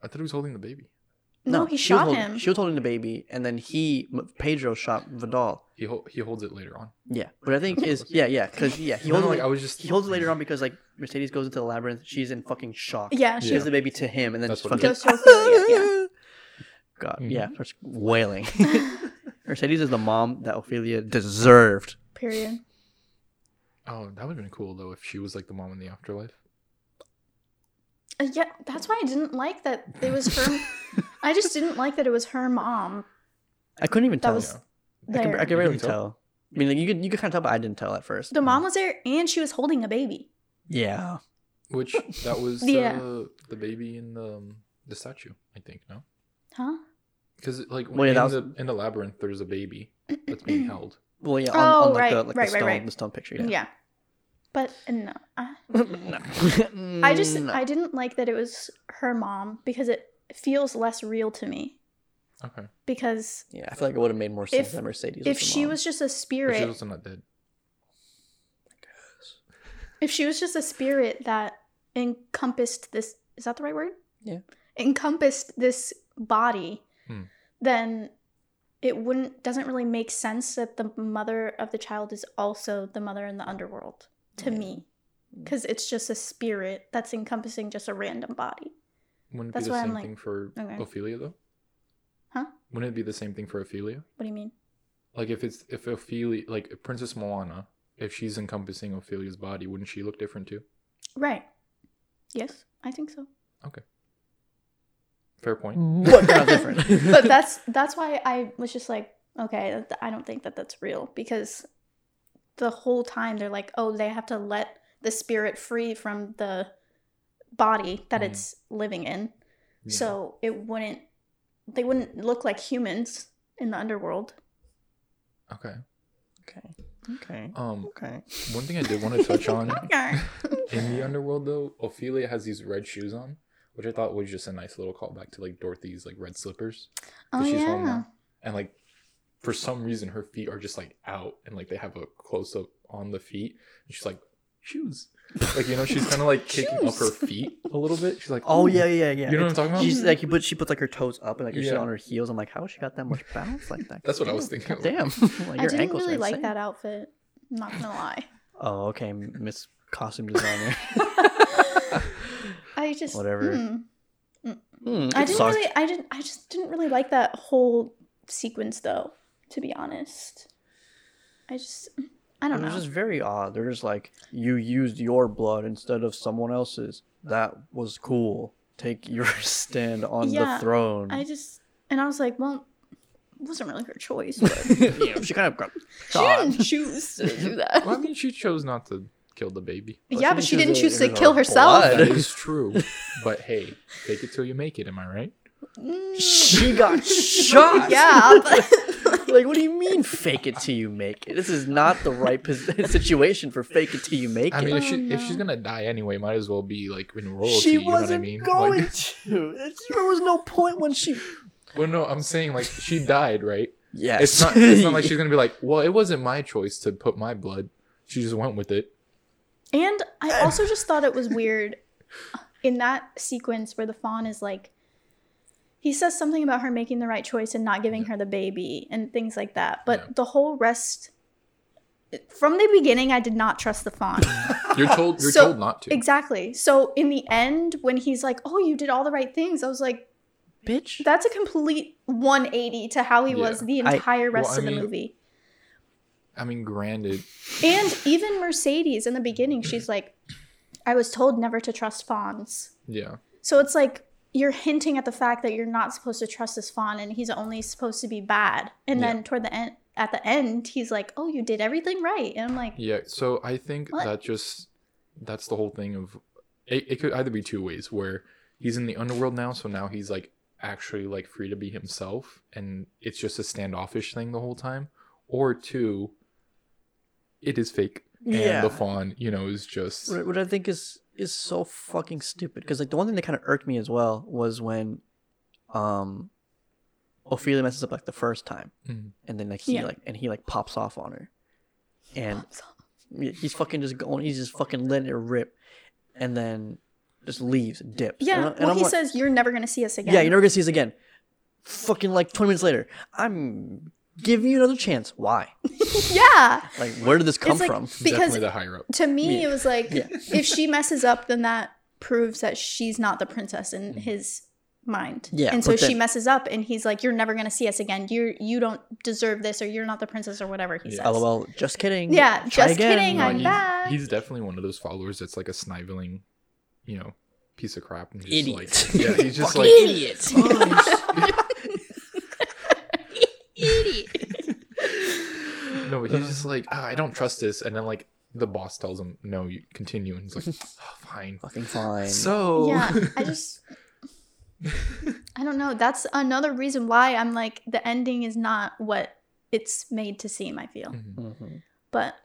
i thought he was holding the baby No, he she was shot holding- him. She was holding the baby, and then he M- Pedro shot Vidal. He hol- he holds it later on Yeah, but I think is yeah yeah because yeah he No, holds no, it like, i was just he holds it later on because like Mercedes goes into the labyrinth, she's in fucking shock. Yeah, She she gives the baby to him, and then That's just what it fucking is. Goes to Ophelia, yeah. God, Mhm. yeah, starts wailing. Mercedes is the mom that Ophelia deserved. Period. oh that would have been cool though if she was like the mom in the afterlife Uh, yeah, that's why I didn't like that it was her. I just didn't like that it was her mom I couldn't even that tell. was I can, there. I could You barely tell? tell. I mean, like you could you could kind of tell, but I didn't tell at first. the mom was there and she was holding a baby. Yeah, which that was Yeah. uh, the baby in the um, the statue i think no Huh? because like Well, yeah, in, was- the, in the labyrinth there's a baby that's being held well, yeah, on, Oh, on like right, the like right, the right, stone, right. the stone picture. Yeah. Yeah, But uh, no. I, no. I just No. I didn't like that it was her mom because it feels less real to me. Okay Because yeah, I feel like it would have made more sense If- that Mercedes. if was she mom. was just a but she's spirit, also not dead if she was just a spirit that encompassed this is that the right word? Yeah. Encompassed this body, Hmm. then it wouldn't doesn't really make sense that the mother of the child is also the mother in the underworld to Yeah. me. Because it's just a spirit that's encompassing just a random body. wouldn't it That's be the why I'm same like, thing for okay. ophelia though Wouldn't it be the same thing for Ophelia? What do you mean? Like if it's if Ophelia, like Princess Moanna, if she's encompassing Ophelia's body, wouldn't she look different too? Right. Yes, I think so. Okay. Fair point. What kind of different? But that's that's why I was just like, okay, I don't think that that's real because the whole time they're like, oh, they have to let the spirit free from the body that Mhm. it's living in. Yeah. So it wouldn't they wouldn't look like humans in the underworld. okay. okay. Okay. Um, Okay. one thing I did want to touch on Okay. in the underworld though, Ophelia has these red shoes on, which I thought was just a nice little callback to like Dorothy's like red slippers. oh she's home yeah. now. And like for some reason her feet are just like out and like they have a close up on the feet. And she's like, shoes. Like, you know, she's kinda like kicking up her feet a little bit. She's like, Oh yeah, yeah, yeah. You know what I'm talking about? She's like, but she puts like her toes up and like her shit Yeah. on her heels. I'm like, how she got that much balance like that? That's what I was Damn, thinking. Damn. like, I your didn't ankles are really like insane. that outfit. I'm not gonna lie. Oh, okay, Miss Costume Designer. I just Whatever. Hmm, I it didn't sucked. really I didn't I just didn't really like that whole sequence though, to be honest. I just I don't It was just very odd. They're just like, you used your blood instead of someone else's. That was cool. Take your stand on Yeah, the throne. I just and I was like, well, it wasn't really her choice, but yeah, she kind of got she didn't choose to do that. Well, I mean, she chose not to kill the baby. yeah, but she didn't choose to kill herself. blood. That is true. But hey, take it till you make it. Am I right? Mm, She got shot. yeah, but like, what do you mean, fake it till you make it? This is not the right pos- situation for fake it till you make I it. I mean, if Oh, she if she's oh, gonna die anyway, might as well be like in royalty. she you know what I wasn't mean? going Like, to. There was no point when she. well, no, I'm saying like she died, right? Yes. It's not. It's not like she's gonna be like, well, it wasn't my choice to put my blood. She just went with it. And I also just thought it was weird in that sequence where the fawn is like, he says something about her making the right choice and not giving her the baby and things like that. But Yeah. the whole rest, from the beginning, I did not trust the fawn. You're told. You're So, told not to. exactly. So in the end, when he's like, oh, you did all the right things, I was like, bitch. that's a complete 180 to how he was Yeah. the I- entire rest Well, I of the mean- movie. I mean, granted, And even Mercedes in the beginning, she's like, I was told never to trust fawns. yeah. So it's like you're hinting at the fact that you're not supposed to trust this fawn and he's only supposed to be bad. And Yeah. then toward the end at the end, he's like, Oh, you did everything right. And I'm like, Yeah, so I think What? that just that's the whole thing of it, it could either be two ways where he's in the underworld now, so now he's like actually like free to be himself and it's just a standoffish thing the whole time. Or two, it is fake. Yeah. And the fawn, you know, is just What what I think is is so fucking stupid. Because like the one thing that kind of irked me as well was when, um, Ophelia messes up like the first time, Mhm. and then like he Yeah. like and he like pops off on her, and Yeah, he's fucking just going. He's just fucking letting it rip, and then just leaves, dips. Yeah. And, I- and well, I'm he like, says you're never gonna see us again. yeah, you're never gonna see us again. Fucking like 20 minutes later, I'm giving you another chance. Why? yeah. Like, where did this come like- from? because definitely the higher up. to me Yeah. it was like Yeah. if she messes up, then that proves that she's not the princess in mm-hmm. his mind. Yeah, And so but she messes up and he's like, You're never gonna see us again. You're you don't deserve this or you're not the princess or whatever he Yeah. says. LOL. Just kidding. Yeah, Try just again. kidding, No, I'm he's, back. he's definitely one of those followers that's like a sniveling, you know, piece of crap and just Idiot. like yeah, he's just like idiot. Oh, No, but he's just like, "Ah, I don't trust this, and then like the boss tells him, no, you continue, and he's like, oh, fine. Fucking fine. So yeah, I just I don't know. That's another reason why I'm like the ending is not what it's made to seem, I feel. Mhm. Mhm. But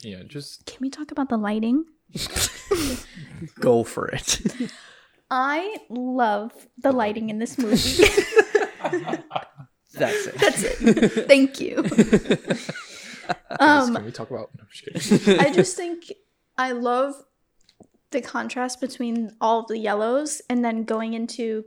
yeah, just can we talk about the lighting? Go for it. I love the lighting in this movie. That's it. That's it. Thank you. guys, Um, can we talk about? No, I'm just. I just think I love the contrast between all of the yellows and then going into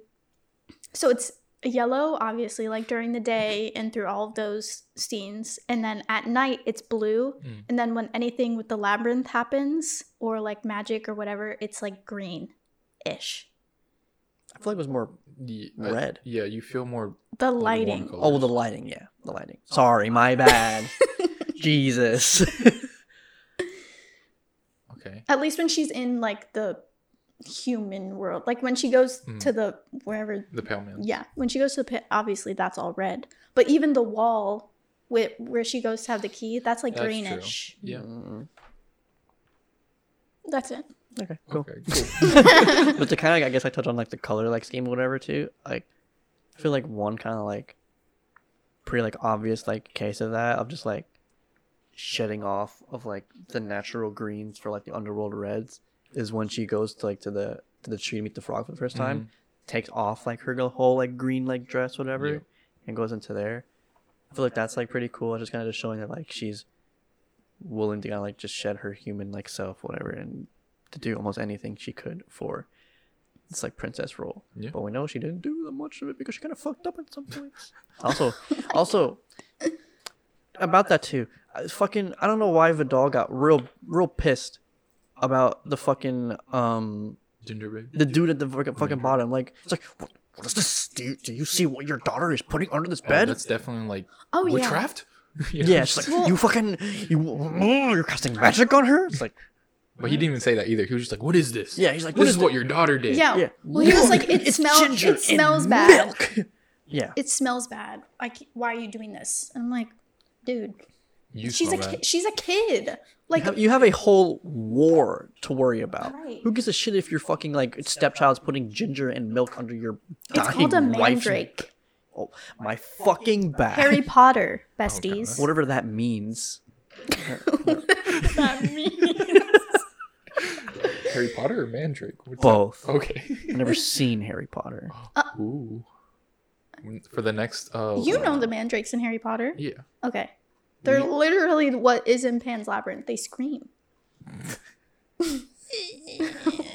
so it's yellow obviously like during the day and through all of those scenes and then at night it's blue Mm. and then when anything with the labyrinth happens or like magic or whatever it's like green ish I feel like it was more. the, I- Red. yeah, you feel more The lighting. colors. Oh, the lighting. Yeah, the lighting. Sorry, my bad. Jesus. Okay. At least when she's in like the human world, like when she goes Mm. to the wherever. The pale man. Yeah, when she goes to the pit, obviously that's all red. But even the wall, with where she goes to have the key, that's like That's true. greenish. Yeah. Mm, That's it. okay, cool. Okay. Cool. but to kind of, I guess, I touch on like the color like scheme or whatever too. Like, I feel like one kind of like pretty like obvious like case of that of just like shedding off of like the natural greens for like the underworld reds is when she goes to like to the to the tree to meet the frog for the first time, mm-hmm. takes off like her whole like green like dress whatever, Yeah. and goes into there. I feel like that's like pretty cool. Just kind of just showing that like she's willing to kind of like just shed her human like self whatever and to do almost anything she could for it's like princess role. Yeah. But we know she didn't do that much of it because she kind of fucked up at some points. also, also about that too. I fucking I don't know why Vidal got real real pissed about the fucking um Gingerbread. the dude at the fucking, fucking bottom. Like it's like what, what is this? Do you, do you see what your daughter is putting under this Oh, bed? that's definitely like Oh yeah. witchcraft. You know? yeah, it's like Well- you fucking you you're casting magic on her. It's like But he didn't even say that either. He was just like, "What is this? yeah, he's like This what is is what your daughter did." Yeah. Yeah. Well, he was like, it smells. ginger It smells bad. milk. yeah, It smells bad. Like, why are you doing this? I'm like, dude, You she's a smell ki- she's a kid. Like, you have, you have a whole war to worry about. Right. Who gives a shit if your fucking like stepchild's putting ginger and milk under your it's called a wife's- mandrake. Oh, my fucking back. Harry Potter, besties. Whatever that means. that means? Harry Potter or Mandrake? What's Both. that? Okay. I've never seen Harry Potter. Ooh. For the next. Uh, You know the mandrakes in Harry Potter. Yeah. Okay. They're literally what is in Pan's Labyrinth. They scream.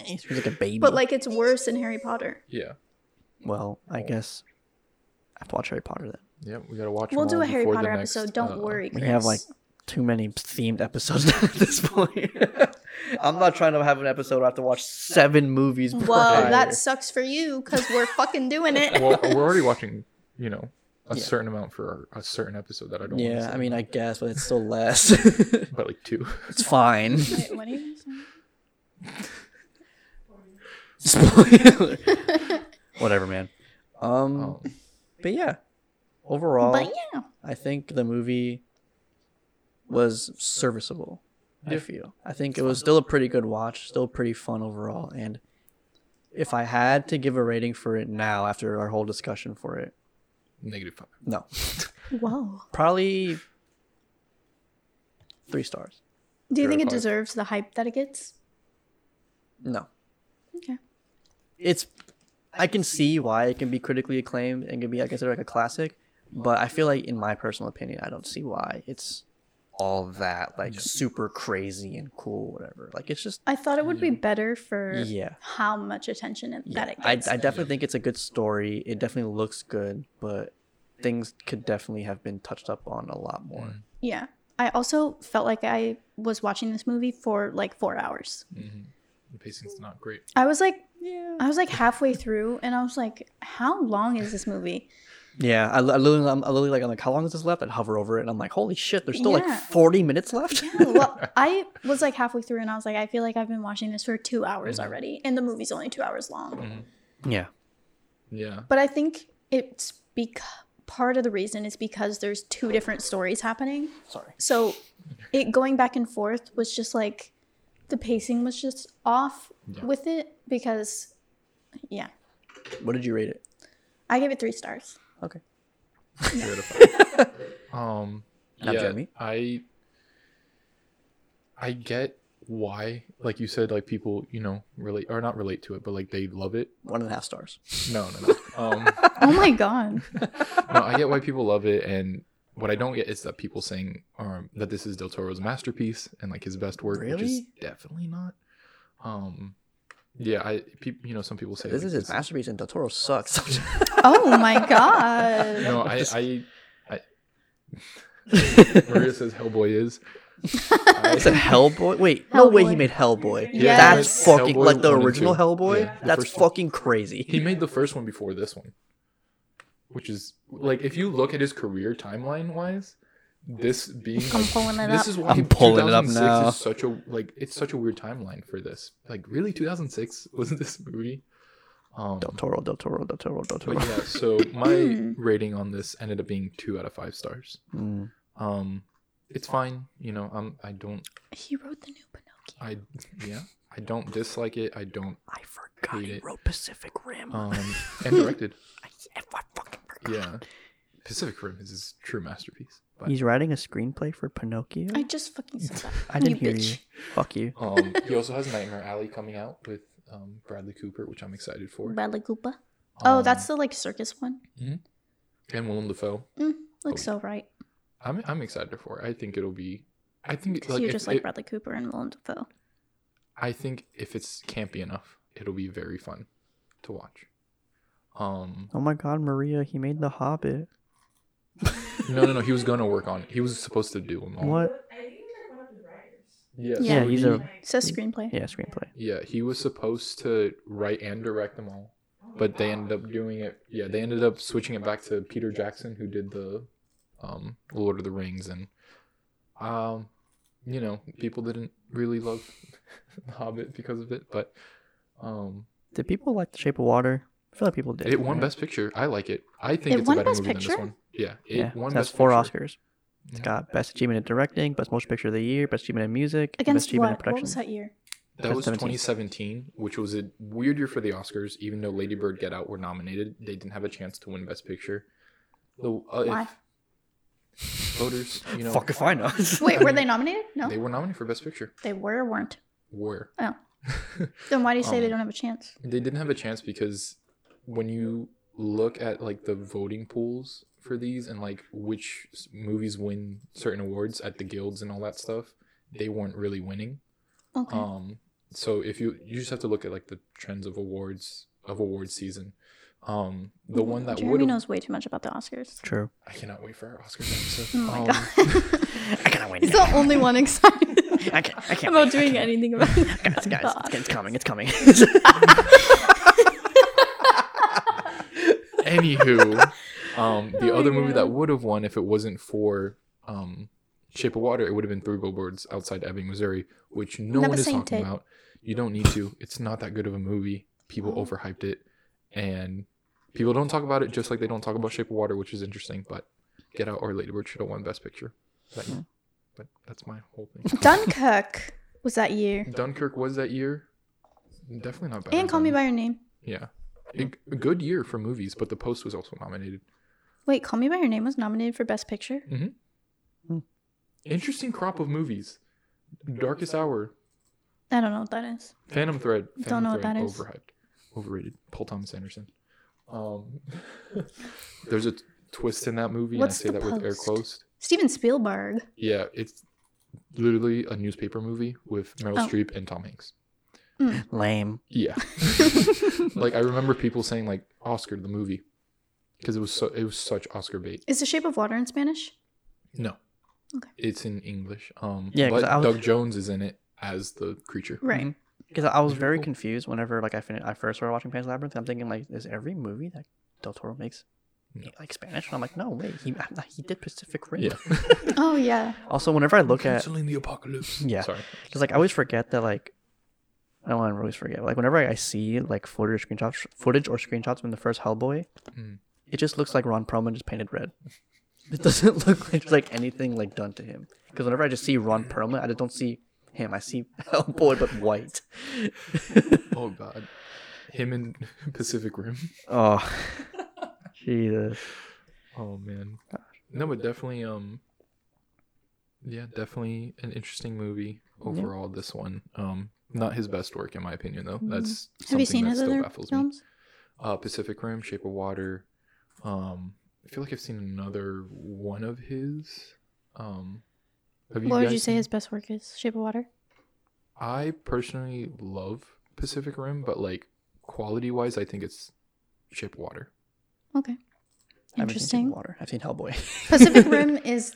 He's like a baby. But, like, it's worse in Harry Potter. Yeah. well, I guess I have to watch Harry Potter then. Yeah. We gotta watch. We'll them do all a Harry before the Potter next, episode. Don't uh, worry, We have like too many themed episodes at this point. I'm not trying to have an episode where I have to watch seven movies. Well, prior. that sucks for you because we're fucking doing it. Well, we're already watching. You know, a Yeah. certain amount for a certain episode that I don't. wanna Yeah, I mean, I guess, but it's still less. but like two. it's fine. Wait, what are you saying? Spoiler. Whatever, man. Um, Um, but yeah, overall, But yeah. I think the movie was serviceable. I feel. I think it was still a pretty good watch, still pretty fun overall. And if I had to give a rating for it now, after our whole discussion for it, negative five. no, Wow. probably three stars. Do you Zero think it five. deserves the hype that it gets? No, Okay. it's. I can see why it can be critically acclaimed and can be like considered like a classic, but I feel like, in my personal opinion, I don't see why it's all that like super crazy and cool, whatever. Like it's just I thought it would be better for yeah. how much attention it, that it gets. I definitely think it's a good story. It definitely looks good, but things could definitely have been touched up on a lot more. Mm. yeah. I also felt like I was watching this movie for like four hours. Mm-hmm. The pacing's not great. I was like, Yeah. I was like halfway through, and I was like, how long is this movie? Yeah, I, I literally, I'm, I literally like, I'm like, how long is this left? I'd hover over it, and I'm like, holy shit, there's still Yeah. like 40 minutes left. well, I was like halfway through, and I was like, I feel like I've been watching this for two hours Mm-hmm. already, and the movie's only two hours long. Mm-hmm. yeah, Yeah. But I think it's because part of the reason is because there's two different stories happening. sorry. So it going back and forth was just like the pacing was just off Yeah. with it because yeah. What did you rate it? I gave it three stars. Okay. Zero to five. um. Now, yeah. Jeremy? I. I get why, like you said, like people, you know, relate or not relate to it, but like they love it. One and a half stars. No, no, no. Um. Oh my god. no, I get why people love it, and what I don't get is that people saying um, that this is Del Toro's masterpiece and like his best work, which is Really? definitely not. Um, yeah, I, pe- you know, some people say This like, is his masterpiece, and Del Toro sucks. Oh my god. No, I, I, I. Maria says Hellboy is. I said Hellboy. Wait, no way he made Hellboy. Yeah, That's he fucking Hellboy like the original. Hellboy. Yeah, the That's first one. fucking crazy. He made the first one before this one, which is like if you look at his career timeline wise, this being I'm like, pulling it this up. is why I'm pulling it up 2006 now. Is such a like it's such a weird timeline for this. Like really, 2006 wasn't this movie? Um, Del Toro, Del Toro, Del Toro, Del Toro. but yeah, so my rating on this ended up being two out of five stars. Mm. Um, it's fine, you know. I'm I don't He wrote the new Pinocchio. I yeah I don't dislike it. I don't I forgot Hate he it. wrote Pacific Rim. um and directed. I, I fucking forgot. Yeah, Pacific Rim is his true masterpiece. But He's writing a screenplay for Pinocchio. I just fucking said that. I didn't you hear bitch. you. Fuck you. um, he also has Nightmare Alley coming out with um, Bradley Cooper, which I'm excited for. Bradley Cooper. Oh, Um, that's the like circus one. and Willem Dafoe. Mm, Oh, looks so right. I'm I'm excited for. it. I think it'll be. I think Because like you if just like it- Bradley Cooper and Willem Dafoe. I think if it's campy enough, it'll be very fun to watch. Um, Oh my God, Maria, he made The Hobbit. no, no, no. He was going to work on it. He was supposed to do them all. What? I think he's like one of the writers. Yeah, Yeah, so he's he- a- It says screenplay. Yeah, screenplay. Yeah, he was supposed to write and direct them all, but they ended up doing it. Yeah, they ended up switching it back to Peter Jackson, who did the um, Lord of the Rings, and um, you know, people didn't really love The Hobbit because of it, but um, Did people like The Shape of Water? I feel like people did. it won right? Best Picture. I like it. I think It it's won a better Best movie than this Picture? one. Yeah, it Yeah, won that's Best four Picture. Oscars. It's Yeah. got Best Achievement in Directing, Best Motion Picture of the Year, Best Achievement in Music, Best Against Achievement in what? What Production. was that year? That was 2017. 2017, which was a weird year for the Oscars. Even though Lady Bird, Get Out were nominated, they didn't have a chance to win Best Picture. The uh, Why? voters, you know, Fuck if I know. Wait, were they nominated? No, they were nominated for Best Picture. they were or weren't. Were Oh, then why do you say they Um, don't have a chance? they didn't have a chance because when you look at like the voting pools for these and like which movies win certain awards at the guilds and all that stuff, they weren't really winning. Okay. Um, so if you you just have to look at like the trends of awards of awards season. Um, the one that Jeremy knows way too much about the Oscars. True. I cannot wait for our Oscars episode. Oh my Um, god. I cannot wait. He's the only one excited I can't. I can't. about wait. doing anything about it. Guys, guys, it's, it's coming. It's coming. Anywho, um, the other movie that would have won if it wasn't for um, Shape of Water, it would have been Three Billboards Outside Ebbing, Missouri, which no Never one is talking it. about. You don't need to. It's not that good of a movie. People Oh. overhyped it, and people don't talk about it just like they don't talk about Shape of Water, which is interesting. But Get Out or Lady Bird should have won Best Picture. But, but that's my whole thing. Dunkirk was that year. Dunkirk was that year. Definitely not bad. And Call Me by Your Name. Yeah. A good year for movies, but The Post was also nominated. Wait, Call Me by Your Name was nominated for Best Picture. Mm-hmm. Hmm. Interesting crop of movies. Darkest Hour, I don't know what that is. Phantom Thread. Phantom Don't know what that is. Overhyped. Overrated. Paul Thomas Anderson. Um, there's a t- twist in that movie, What's and I say The that with air Post? closed. Steven Spielberg. Yeah, it's literally a newspaper movie with Meryl Oh. Streep and Tom Hanks. Mm. Lame. Yeah. like I remember people saying like Oscar the movie because it was so it was such Oscar bait. Is The Shape of Water in Spanish? No. Okay. It's in English. Um Yeah, 'cause but was- Doug Jones is in it as the creature. Right. Because I was Very very cool. confused whenever like I finished, I first started watching Pan's Labyrinth. I'm thinking like, is every movie that Del Toro makes No. like Spanish? And I'm like, no, wait, he he did Pacific Rim. Yeah. Oh yeah. Also, whenever I look at, Canceling the apocalypse. Yeah. Sorry. because like I always forget that like, I don't want to always forget. Like whenever I see like footage, screenshots, footage or screenshots from the first Hellboy, Mm. It just looks like Ron Perlman just painted red. It doesn't look like like anything like done to him. Because whenever I just see Ron Perlman, I just don't see him. I see Hellboy but white. Oh god. Him in Pacific Rim. oh, Jesus. Oh man. No, but definitely um yeah, definitely an interesting movie overall this one. Um not his best work in my opinion though. That's Mm-hmm. Have you something seen that his still other baffles films? me. Uh Pacific Rim, Shape of Water. Um I feel like I've seen another one of his. Um have What would guys you say seen- his best work is? Shape of Water. I personally love Pacific Rim, but like quality wise I think it's Shape of Water. Okay. I seen Interesting. Water. I've seen Hellboy. Pacific Rim is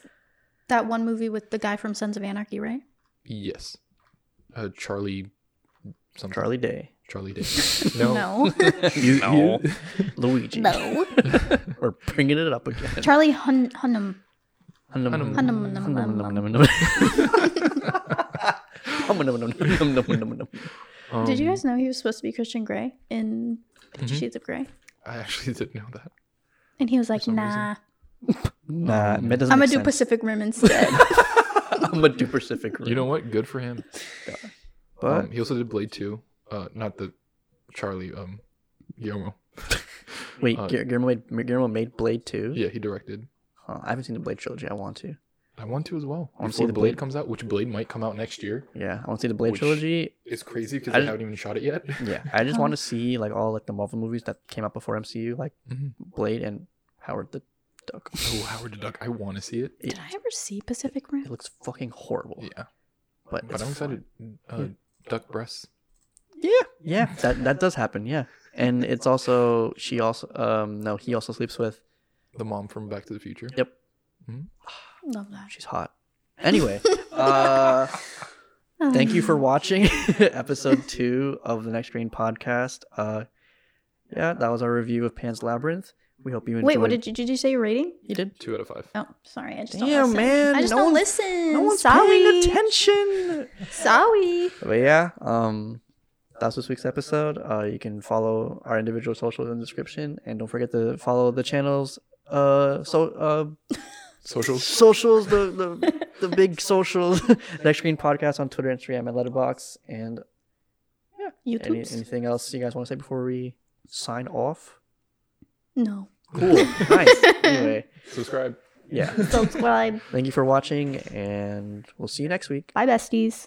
That one movie with the guy from Sons of Anarchy, right? Yes. Uh, Charlie. Something. Charlie Day. Charlie Day. No. No. You, No. you- Luigi. no. We're bringing it up again. Charlie Hun- Hunnam. Hunnam- Hunnam. Hunnam, Hunnam- Hunnam, Hunnam- Hunnam- Hunnam- Hunnam- Hunnam- Hunnam- Did you Um, guys know he was supposed to be Christian Grey in Fifty Mhm. Shades of Grey? I actually didn't know that. And he was like, some reason. nah, Nah, Um, that doesn't I'm gonna do. Pacific Rim instead. I'm gonna do Pacific Rim. You know what? Good for him. but um, he also did Blade 2. Uh, not the Charlie, um, Guillermo. wait, uh, Guillermo Guillermo made, Guillermo made Blade too. Yeah, he directed. Huh, I haven't seen the Blade trilogy. I want to. I want to as well. I wanna see the Blade, Blade- comes out, which Blade might come out next year. Yeah, I want to see the Blade trilogy. It's crazy because I they just- haven't even shot it yet. Yeah, I just want to see like all like the Marvel movies that came out before MCU, like Mhm. Blade and Howard the Duck. Oh, Howard the Duck. I want to see it. Did I ever see Pacific Rim? It looks fucking horrible. Yeah. But, But I'm fun. excited. Uh, Duck breasts. Yeah, yeah, that that does happen. Yeah, and it's also she also um no he also sleeps with. The mom from Back to the Future. Yep, mm-hmm. Love that. she's hot. Anyway, uh, thank you for watching episode two of the Next Screen podcast. Uh, yeah, that was our review of Pan's Labyrinth. We hope you enjoyed. Wait, what did you did you say your rating? you did? Two out of five. Oh, sorry, I just don't Damn, listen. man, I just no don't one's- listen. No one's sorry. paying attention. Sorry. But yeah, um, that's this week's episode. Uh, you can follow our individual socials in the description, and don't forget to follow the channels. Uh, so uh, Socials. socials, the the the big socials. Next Screen Podcast on Twitter, Instagram, and Letterboxd. And any, YouTube. anything else you guys want to say before we sign off? No. Cool, nice. Anyway, Subscribe. yeah. Subscribe. Thank you for watching, and we'll see you next week. Bye, besties.